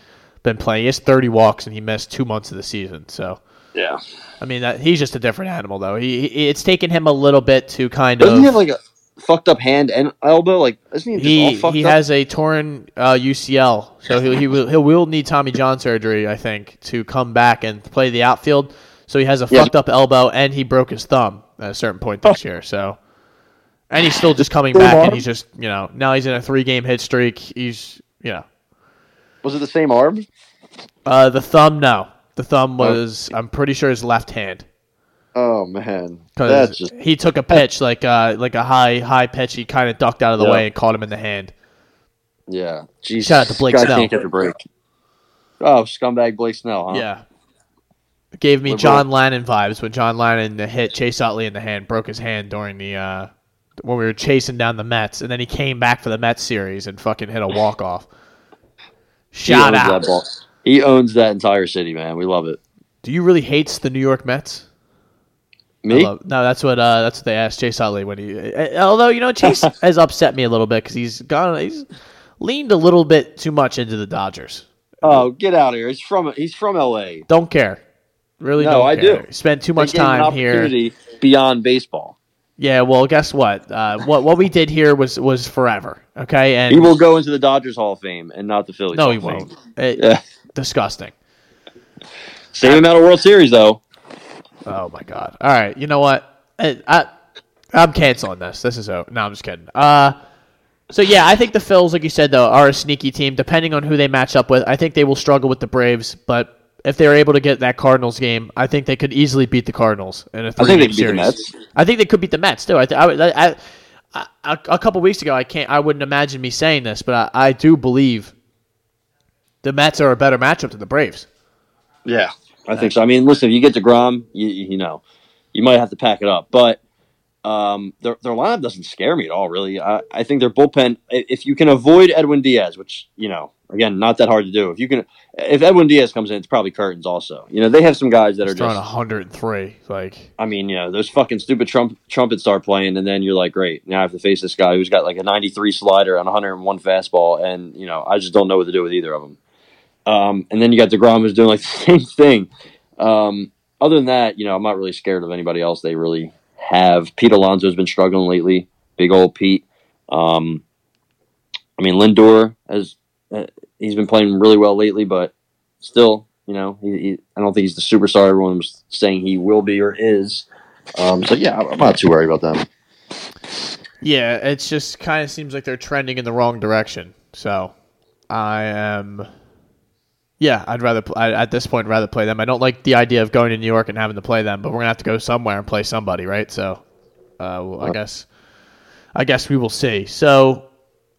Speaker 3: been playing. He has 30 walks and he missed two months of the season. So,
Speaker 2: Yeah.
Speaker 3: I mean, that, he's just a different animal, though. He, he It's taken him a little bit to kind of Doesn't
Speaker 2: he have like a fucked up hand and elbow? Like, isn't he just all
Speaker 3: he he
Speaker 2: up?
Speaker 3: has a torn uh, UCL, so he he will, he will need Tommy John surgery, I think, to come back and play the outfield. So he has a
Speaker 2: Yeah.
Speaker 3: fucked up elbow, and he broke his thumb at a certain point this year. So, and he's still just coming back, and he's just you know now he's in a three game hit streak. He's you know
Speaker 4: Was it the same arm?
Speaker 3: Uh, the thumb, no. The thumb was, I'm pretty sure, his left hand.
Speaker 4: Oh man,
Speaker 3: Because
Speaker 4: just
Speaker 3: he took a pitch, like uh, like a high high pitch. He kind of ducked out of the
Speaker 4: Yeah.
Speaker 3: way and caught him in the hand.
Speaker 2: Yeah. Jesus.
Speaker 3: Shout out to Blake
Speaker 2: Guy
Speaker 3: Snell.
Speaker 2: can't catch a break. Oh, scumbag Blake Snell, huh?
Speaker 3: Yeah. Gave me
Speaker 2: Liberal.
Speaker 3: John Lannan vibes when John Lannan hit Chase Utley in the hand, broke his hand during the uh, when we were chasing down the Mets, and then he came back for the Mets series and fucking hit a walk off.
Speaker 2: He
Speaker 3: Shout
Speaker 2: owns
Speaker 3: out!
Speaker 2: He owns that entire city, man. We love it.
Speaker 3: Do you really hates the New York Mets?
Speaker 2: Me?
Speaker 3: love- no, that's what uh, that's what they asked Chase Utley when he. uh, Although you know Chase has upset me a little bit because he's gone, he's leaned a little bit too much into the Dodgers.
Speaker 2: Oh, get out of here. He's from he's from LA.
Speaker 3: Don't care, really.
Speaker 2: No,
Speaker 3: don't
Speaker 2: I
Speaker 3: care.
Speaker 2: do.
Speaker 3: Spend too much
Speaker 2: They gave an
Speaker 3: time here.
Speaker 2: beyond baseball.
Speaker 3: Yeah, well, guess what? Uh, what what we did here was was forever. Okay, and
Speaker 2: He will go into the Dodgers Hall of Fame and not the Phillies.
Speaker 3: no, he won't. It- Disgusting.
Speaker 2: Same amount of World Series though.
Speaker 3: Oh my god. All right, you know what? I, I I'm canceling this. This is over. No, I'm just kidding. Uh, so yeah, I think the Phils, like you said, though, are a sneaky team. Depending on who they match up with, I think they will struggle with the Braves. But if they're able to get that Cardinals game, I think they could easily beat the Cardinals in a
Speaker 2: I
Speaker 3: three
Speaker 2: think they
Speaker 3: game
Speaker 2: could beat the
Speaker 3: series.
Speaker 2: Mets.
Speaker 3: I think they could beat the Mets too. I, th- I, I, I, I, a couple weeks ago, I can't. I wouldn't imagine me saying this, but I, I do believe the Mets are a better matchup than the Braves.
Speaker 2: Yeah, I think so. I mean, listen, if you get to Grom, you, you know, you might have to pack it up. But um, their their lineup doesn't scare me at all. Really, I, I think their bullpen. If you can avoid Edwin Diaz, which you know, again, not that hard to do. If you can, if Edwin Diaz comes in, it's probably curtains. Also, you know, they have some guys that are
Speaker 3: He's throwing
Speaker 2: just.
Speaker 3: 103. Like
Speaker 2: I mean, you know, those fucking stupid trump, trumpets start playing, and then you're like, great, now I have to face this guy who's got like a 93 slider and 101 fastball, and you know, I just don't know what to do with either of them. Um, and then you got Degrom who's doing like the same thing. Um, other than that, you know, I'm not really scared of anybody else. They really have. Pete Alonso's been struggling lately. Big old Pete. Um, I mean, Lindor has uh, he's been playing really well lately, but still, you know, he, he, I don't think he's the superstar everyone was saying he will be or is. Um, so yeah,
Speaker 4: I'm not too worried about them.
Speaker 3: Yeah, it's just kind of seems like they're trending in the wrong direction. So I am, yeah, I'd rather pl- I, at this point rather play them. I don't like the idea of going to New York and having to play them, but we're gonna have to go somewhere and play somebody, right? So uh, well, I guess I guess we will see. So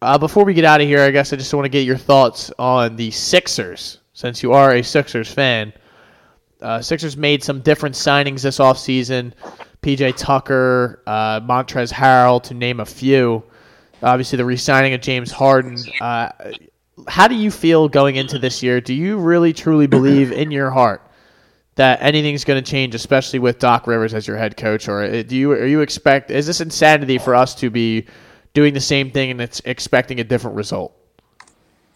Speaker 3: uh, before we get out of here, I guess I just want to get your thoughts on the Sixers, since you are a Sixers fan. Uh, Sixers made some different signings this offseason. PJ Tucker, uh, Montrezl Harrell, to name a few. Obviously, the re-signing of James Harden. Uh, how do you feel going into this year? Do you really truly believe in your heart that anything's going to change, especially with Doc Rivers as your head coach, or uh, do you are you expect is this insanity for us to be doing the same thing and it's expecting a different result?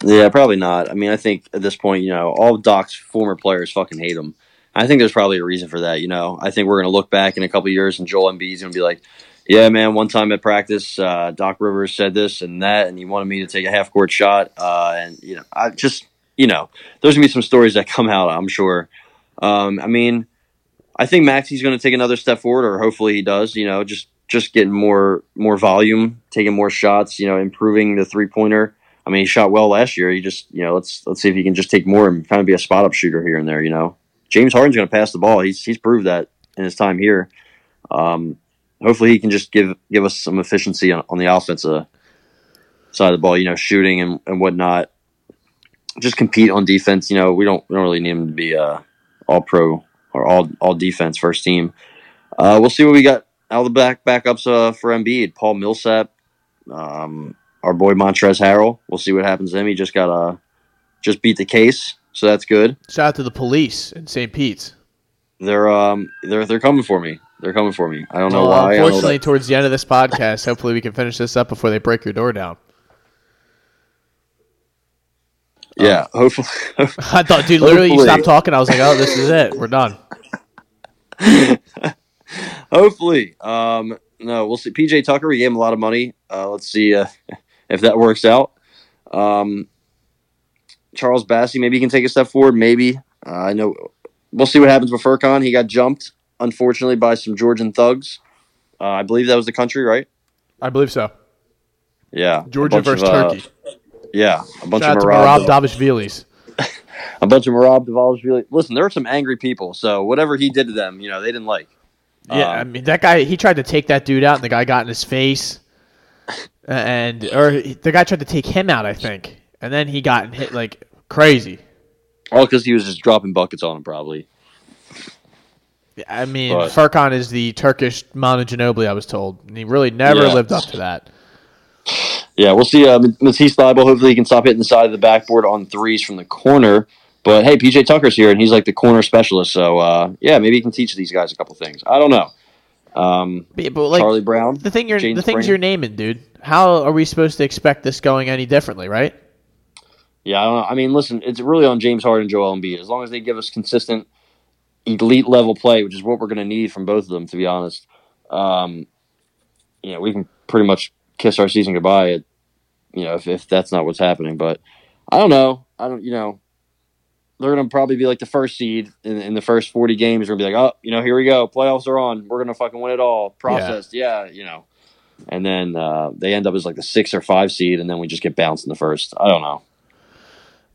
Speaker 2: Yeah, probably not. I mean, I think at this point, you know, all Doc's former players fucking hate him. I think there's probably a reason for that. You know, I think we're going to look back in a couple years and Joel Embiid's going to be like, "Yeah, man, one time at practice, uh, Doc Rivers said this and that, and he wanted me to take a half court shot." Uh, and you know, I just, you know, there's going to be some stories that come out. I'm sure. Um, I mean, I think Maxey's going to take another step forward, or hopefully he does. You know, just just getting more more volume, taking more shots. You know, improving the three pointer. I mean, he shot well last year. He just, you know, let's let's see if he can just take more and kind of be a spot up shooter here and there. You know, James Harden's going to pass the ball. He's he's proved that in his time here. Um, hopefully, he can just give give us some efficiency on, on the offensive side of the ball. You know, shooting and, and whatnot. Just compete on defense. You know, we don't we don't really need him to be uh, all pro or all all defense first team. Uh, we'll see what we got out of the back backups uh, for Embiid. Paul Millsap. Um, our boy Montrezl Harrell. We'll see what happens to him. He just got uh, just beat the case, so that's good.
Speaker 3: Shout out to the police in St. Pete's.
Speaker 2: They're um they're they're coming for me. They're coming for me. I don't know
Speaker 3: Well,
Speaker 2: why. Don't know
Speaker 3: unfortunately, towards the end of this podcast, hopefully we can finish this up before they break your door down.
Speaker 2: yeah. Hopefully,
Speaker 3: I thought, dude, literally, you stopped talking. I was like, oh, this is it. We're done.
Speaker 2: hopefully. Um, no, we'll see. PJ Tucker, we gave him a lot of money. Uh, let's see uh, if that works out. Um, Charles Bassey, maybe he can take a step forward. Maybe uh, I know. We'll see what happens with Furkan. He got jumped, unfortunately, by some Georgian thugs. Uh, I believe that was the country, right?
Speaker 3: I believe so.
Speaker 2: Yeah,
Speaker 3: Georgia versus
Speaker 2: of, uh,
Speaker 3: Turkey.
Speaker 2: Yeah, a bunch
Speaker 3: Shout
Speaker 2: of Marab,
Speaker 3: Marab Davishvilis.
Speaker 2: a bunch of Marab Davalishvili. Listen, there were some angry people, so whatever he did to them, you know, they didn't like.
Speaker 3: Yeah,
Speaker 2: Um,
Speaker 3: I mean that guy. He tried to take that dude out, and the guy got in his face, and or the guy tried to take him out, I think, and then he got hit like crazy.
Speaker 2: All because he was just dropping buckets on him, probably.
Speaker 3: I mean,
Speaker 2: But-
Speaker 3: Furkan is the Turkish Manu Ginobili, I was told, and he really never
Speaker 2: Yeah.
Speaker 3: lived up to that.
Speaker 2: Yeah, we'll see. Uh, Matisse Thybulle, hopefully he can stop hitting the side of the backboard on threes from the corner. But hey, PJ Tucker's here, and he's like the corner specialist. So uh, yeah, maybe he can teach these guys a couple things. I don't know. Um,
Speaker 3: But, but, like
Speaker 2: Charlie Brown,
Speaker 3: the thing you're
Speaker 2: Jaden
Speaker 3: the things
Speaker 2: Springer.
Speaker 3: you're naming, dude. How are we supposed to expect this going any differently, right?
Speaker 2: Yeah, I, don't know. I mean, listen, it's really on James Harden and Joel Embiid. As long as they give us consistent, elite level play, which is what we're going to need from both of them, to be honest. Um, you know, we can pretty much kiss our season goodbye. At, you know, if, if that's not what's happening, but I don't know. I don't. You know, they're going to probably be like the first seed in, in the first forty games. We're going to be like, oh, you know, here we go. Playoffs are on. We're going to fucking win it all. Processed, yeah. you know. And then uh, they end up as like the six or five seed, and then we just get bounced in the first. I don't know.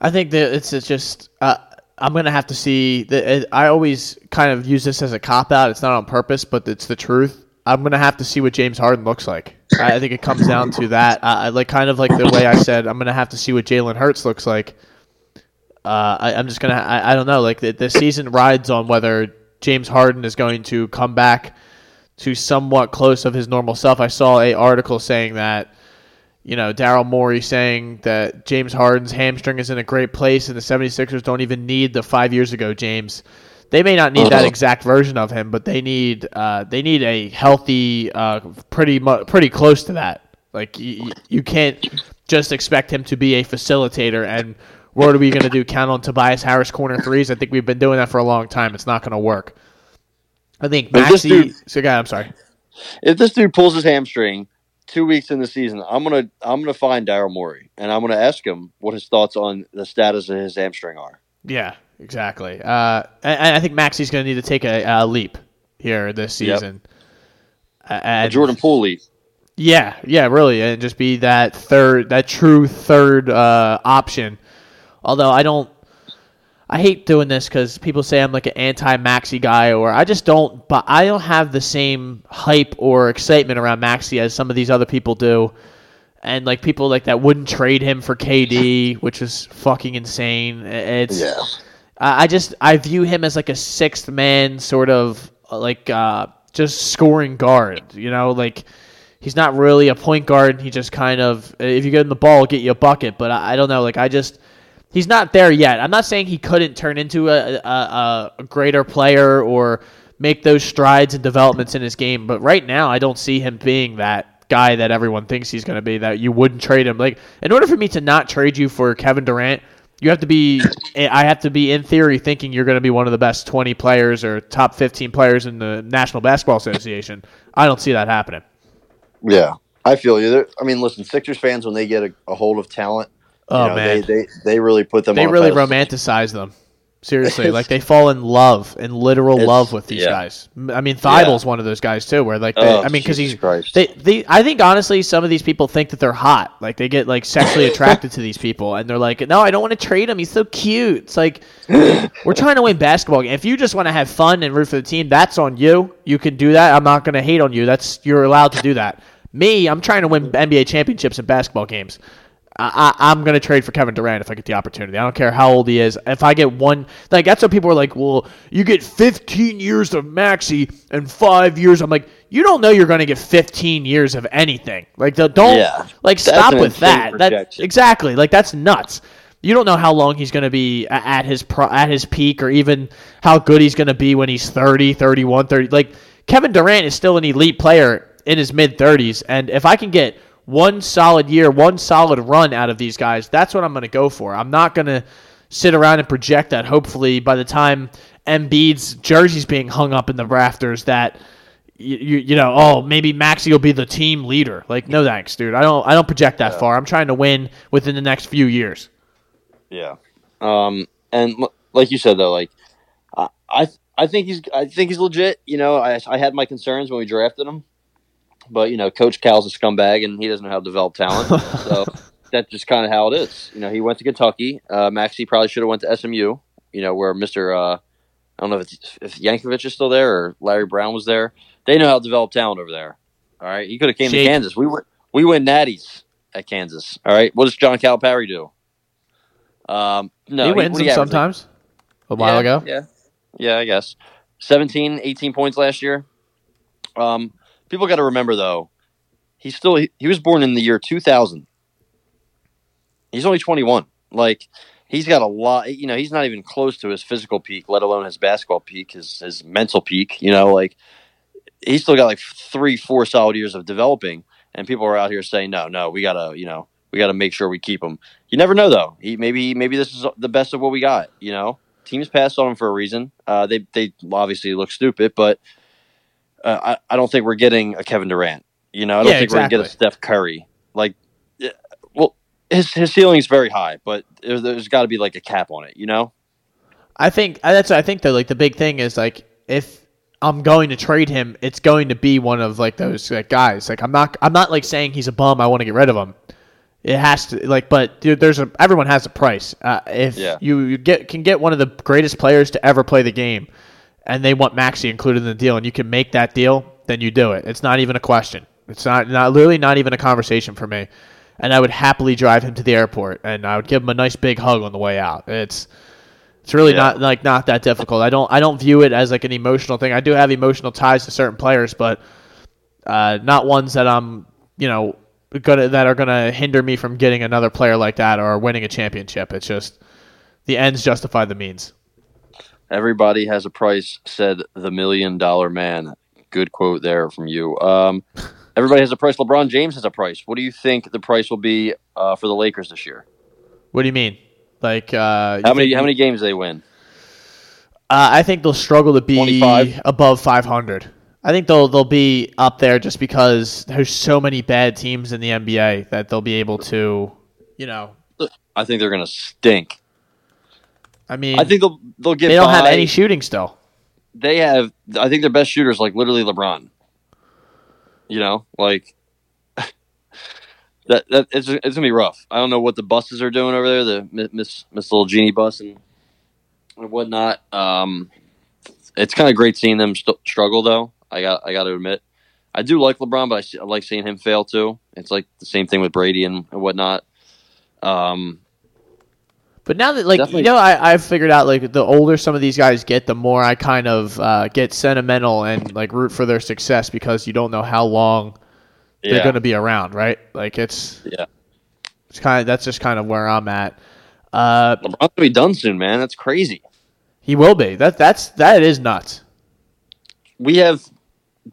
Speaker 3: I think that it's, it's just uh, I'm gonna have to see. The, I always kind of use this as a cop out. It's not on purpose, but it's the truth. I'm gonna have to see what James Harden looks like. I I think it comes down to that. I, I like kind of like the way I said. I'm gonna have to see what Jalen Hurts looks like. Uh, I, I'm just gonna. I, I don't know. Like the, the season rides on whether James Harden is going to come back to somewhat close of his normal self. I saw a article saying that you know, Daryl Morey saying that James Harden's hamstring is in a great place and the 76ers don't even need the five years ago James. They may not need that
Speaker 2: Uh-huh.
Speaker 3: exact version of him, but they need uh, they need a healthy, uh, pretty mu- pretty close to that. Like you, you can't just expect him to be a facilitator. And what are we going to do? Count on Tobias Harris corner threes? I think we've been doing that for a long time. It's not going to work. I think Maxey.
Speaker 2: dude-
Speaker 3: So, guy, I'm sorry.
Speaker 2: if this dude pulls his hamstring two weeks in the season, I'm gonna I'm gonna find Daryl Morey and I'm gonna ask him what his thoughts on the status of his hamstring are.
Speaker 3: Yeah, exactly. Uh, and I think Maxey's going to need to take a, a leap here this
Speaker 2: Yep.
Speaker 3: season. A-
Speaker 2: A
Speaker 3: And
Speaker 2: Jordan Poole lead.
Speaker 3: yeah, yeah, really, and just be that third, that true third uh, option. Although I don't, I hate doing this because people say I'm like an anti-Maxey guy, or I just don't. But I don't have the same hype or excitement around Maxey as some of these other people do. And like people like that wouldn't trade him for KD, which is fucking insane. It's I I just I view him as like a sixth man sort of like uh, just scoring guard. You know, like he's not really a point guard. He just kind of if you get him the ball, get you a bucket. But I, I don't know. Like I just he's not there yet. I'm not saying he couldn't turn into a, a, a, greater player or make those strides and developments in his game. But right now, I don't see him being that guy that everyone thinks he's going to be. That you wouldn't trade him. Like in order for me to not trade you for Kevin Durant. You have to be. I have to be in theory thinking you're going to be one of the best 20 players or top 15 players in the National Basketball Association. I don't see that happening.
Speaker 4: Yeah.
Speaker 2: I feel you. I mean, listen, Sixers fans when they get a, a hold of talent,
Speaker 3: Oh
Speaker 2: know,
Speaker 3: man,
Speaker 2: they, they they really put them.
Speaker 3: they
Speaker 2: on
Speaker 3: really
Speaker 2: pedestal.
Speaker 3: romanticize them. Seriously, like they fall in love, in literal
Speaker 2: It's-
Speaker 3: love with these
Speaker 2: yeah.
Speaker 3: guys. I mean, Thybulle's one of those guys too, where like, they,
Speaker 2: Oh,
Speaker 3: I mean, because he's
Speaker 2: Christ.
Speaker 3: they, they, I think honestly, some of these people think that they're hot, like they get like sexually attracted to these people, and they're like, no, I don't want to trade him. He's so cute. It's like we're trying to win basketball. games. If you just want to have fun and root for the team, that's on you. You can do that. I'm not going to hate on you. That's you're allowed to do that. Me, I'm trying to win NBA championships and basketball games. I, I'm going to trade for Kevin Durant if I get the opportunity. I don't care how old he is. If I get one, like that's what people are like. Well, you get 15 years of Maxey and five years. I'm like, you don't know you're going to get 15 years of anything. Like, the, don't
Speaker 2: Yeah.
Speaker 3: like stop with that. That exactly like that's nuts. You don't know how long he's going to be at his pro, at his peak or even how good he's going to be when he's 30, 31, 30. Like Kevin Durant is still an elite player in his mid 30s and if I can get one solid year, one solid run out of these guys, that's what I'm going to go for. I'm not going to sit around and project that hopefully by the time Embiid's jersey's being hung up in the rafters that you, you, you know, oh, maybe Maxey will be the team leader. Like, no thanks, dude. I don't I don't project that far. I'm trying to win within the next few years.
Speaker 2: Yeah. Um, and like you said though, like I, I, I think he's, I think he's legit. You know, I, I had my concerns when we drafted him, but you know, Coach Cal's a scumbag and he doesn't know how to develop talent. so that's just kind of how it is. You know, he went to Kentucky. Uh, Maxey probably should have went to SMU. You know, where Mister uh, I don't know if it's, if Jankovich is still there or Larry Brown was there. They know how to develop talent over there. All right, he could have came
Speaker 3: Shake.
Speaker 2: to Kansas. We were we win natties at Kansas. All right, what does John Calipari do? Um, no,
Speaker 3: he wins
Speaker 2: what
Speaker 3: them
Speaker 2: do you average, like,
Speaker 3: sometimes. A while
Speaker 2: yeah,
Speaker 3: ago.
Speaker 2: Yeah. Yeah, I guess. 17, 18 points last year. Um, people got to remember, though, he's still, he, was born in the year 2000. He's only 21. Like, he's got a lot, you know, he's not even close to his physical peak, let alone his basketball peak, his, his mental peak, you know, like, he's still got like three, four solid years of developing. And people are out here saying, no, no, we got to, you know, we got to make sure we keep him. You never know, though. He maybe maybe this is the best of what we got. You know, teams passed on him for a reason. Uh, they they obviously look stupid, but uh, I I don't think we're getting a Kevin Durant. You know, I don't
Speaker 3: Yeah,
Speaker 2: think we're gonna get a. Steph Curry. Like, well, his his ceiling is very high, but there's, there's got to be like a cap on it. You know?
Speaker 3: I think that's I think that like the big thing is like if I'm going to trade him, it's going to be one of like those like guys. Like I'm not I'm not like saying he's a bum. I want to get rid of him. It has to like, but dude, there's a everyone has a price. Uh, if
Speaker 2: Yeah.
Speaker 3: you, you get can get one of the greatest players to ever play the game, and they want Maxey included in the deal, and you can make that deal, then you do it. It's not even a question. It's not not literally not even a conversation for me. And I would happily drive him to the airport, and I would give him a nice big hug on the way out. It's it's really
Speaker 2: Yeah.
Speaker 3: not like not that difficult. I don't I don't view it as like an emotional thing. I do have emotional ties to certain players, but uh, not ones that I'm you know gonna that are gonna hinder me from getting another player like that or winning a championship. It's just the ends justify the means.
Speaker 2: Everybody has a price," said the Million Dollar Man. Good quote there from you. Um, everybody has a price. LeBron James has a price. What do you think the price will be uh, for the Lakers this year?
Speaker 3: What do you mean? Like uh, you
Speaker 2: How many how many games they win?
Speaker 3: Uh, I think they'll struggle to be
Speaker 2: 25?
Speaker 3: above 500. I think they'll they'll be up there just because there's so many bad teams in the NBA that they'll be able to, you know.
Speaker 2: I think they're going to stink.
Speaker 3: I mean,
Speaker 2: I think they'll they'll get.
Speaker 3: they don't have any shooting still.
Speaker 2: They have. I think their best shooters like literally LeBron. You know, like that. That it's it's gonna be rough. I don't know what the buses are doing over there. The Miss Miss Little Jeanie Buss and and whatnot. Um, it's kind of great seeing them st- struggle though. I got I got to admit, I do like LeBron, but I, I like seeing him fail too. It's like the same thing with Brady and, and whatnot. Um,
Speaker 3: But now that like
Speaker 2: Definitely.
Speaker 3: you know, I I've figured out like the older some of these guys get, the more I kind of uh, get sentimental and like root for their success because you don't know how long they're going to be around, right? Like it's
Speaker 2: yeah.
Speaker 3: it's kind of that's just kind of where I'm at. Uh,
Speaker 2: LeBron's gonna be done soon, man. That's crazy.
Speaker 3: he will be. That that's that is nuts.
Speaker 2: we have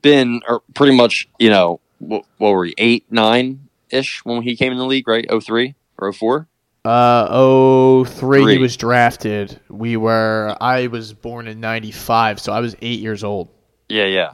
Speaker 2: been or pretty much, you know, what, what were we, eight, nine ish when he came in the league, right? 03 or 04?
Speaker 3: Uh, oh three, he was drafted. We were. I was born in '95, so I was eight years old.
Speaker 2: Yeah, yeah.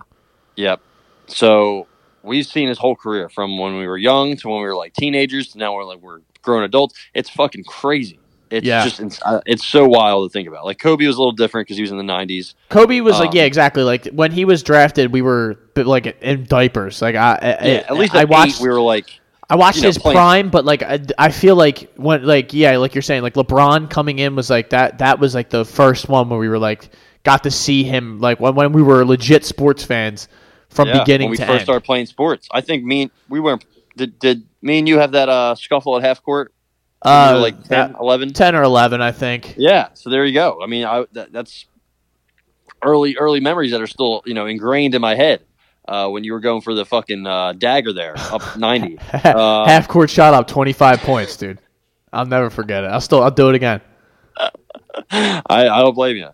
Speaker 2: Yep. So we've seen his whole career from when we were young to when we were like teenagers to now we're like we're grown adults. It's fucking crazy. It's
Speaker 3: Yeah.
Speaker 2: just it's, uh, it's so wild to think about. Like Kobe was a little different because he was in the 90s.
Speaker 3: Kobe was like,
Speaker 2: Um,
Speaker 3: yeah, exactly. Like when he was drafted, we were like in diapers. Like I, I
Speaker 2: Yeah, at least
Speaker 3: I
Speaker 2: at
Speaker 3: watched.
Speaker 2: eight, we were like,
Speaker 3: I watched
Speaker 2: you know,
Speaker 3: his
Speaker 2: playing-
Speaker 3: prime, but like I, I feel like when like yeah, like you're saying, like LeBron coming in was like that. That was like the first one where we were like got to see him like when when we were legit sports fans from
Speaker 2: yeah,
Speaker 3: beginning
Speaker 2: when we
Speaker 3: to
Speaker 2: first
Speaker 3: end.
Speaker 2: started playing sports. I think me and we weren't. Did, did me and you have that uh, scuffle at half court? We
Speaker 3: uh,
Speaker 2: like 10,
Speaker 3: that-
Speaker 2: 11?
Speaker 3: ten or eleven, I think.
Speaker 2: Yeah, so there you go. I mean, I that, that's early early memories that are still you know ingrained in my head. Uh, when you were going for the fucking uh, dagger there, up ninety. Uh,
Speaker 3: Half court shot up, twenty five points, dude. I'll never forget it. I'll still I'll do it again.
Speaker 2: I, I don't blame you.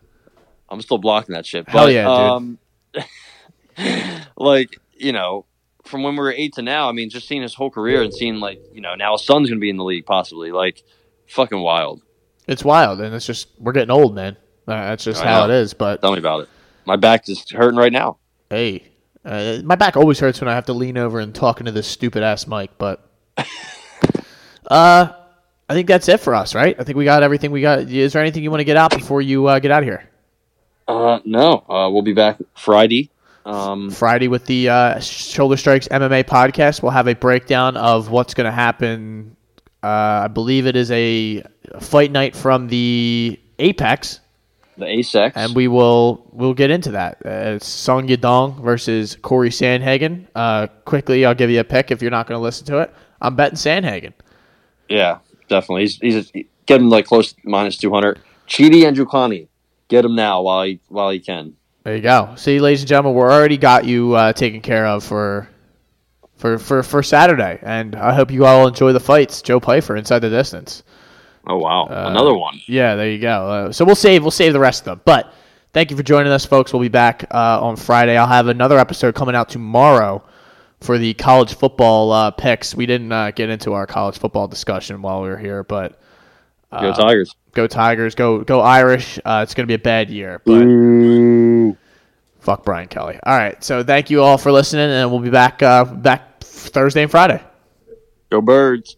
Speaker 2: I'm still blocking that shit.
Speaker 3: Hell
Speaker 2: But,
Speaker 3: yeah, dude.
Speaker 2: Um, like you know, from when we were eight to now, I mean, just seeing his whole career and seeing like you know now his son's gonna be in the league possibly, like fucking wild.
Speaker 3: It's wild, and it's just we're getting old, man. Uh, that's just
Speaker 2: I
Speaker 3: how it
Speaker 2: know.
Speaker 3: is. But
Speaker 2: Tell me about it. My back is hurting right now.
Speaker 3: hey, uh, my back always hurts when I have to lean over and talk into this stupid ass mic. But uh, I think that's it for us, right? I think we got everything we got. Is there anything you want to get out before you uh, get out of here?
Speaker 2: Uh, no, uh, we'll be back Friday. Um,
Speaker 3: Friday with the uh, Shoulder Strikes MMA podcast. We'll have a breakdown of what's going to happen Uh, I believe it is a fight night from the Apex,
Speaker 2: The Asex.
Speaker 3: and we will we'll get into that. Uh, it's Song Yadong versus Corey Sandhagen. Uh, quickly, I'll give you a pick if you're not going to listen to it. I'm betting Sandhagen.
Speaker 2: yeah, definitely. He's he's get him like close to minus two hundred. Chidi Njokuani, get him now while he while he can.
Speaker 3: There you go. See, ladies and gentlemen, we're already got you uh, taken care of for for for for Saturday, and I hope you all enjoy the fights. Joe Pyfer inside the distance.
Speaker 2: Oh wow,
Speaker 3: Uh,
Speaker 2: another one.
Speaker 3: Yeah, there you go. Uh, so we'll save we'll save the rest of them. But thank you for joining us, folks. We'll be back uh, on Friday. I'll have another episode coming out tomorrow for the college football uh, picks. We didn't uh, get into our college football discussion while we were here, but
Speaker 2: Go Tigers.
Speaker 3: go Tigers, go go Irish. Uh, it's going to be a bad year, but
Speaker 2: Boo.
Speaker 3: fuck Brian Kelly. All right, so thank you all for listening, and we'll be back uh, back Thursday and Friday.
Speaker 2: Go Birds.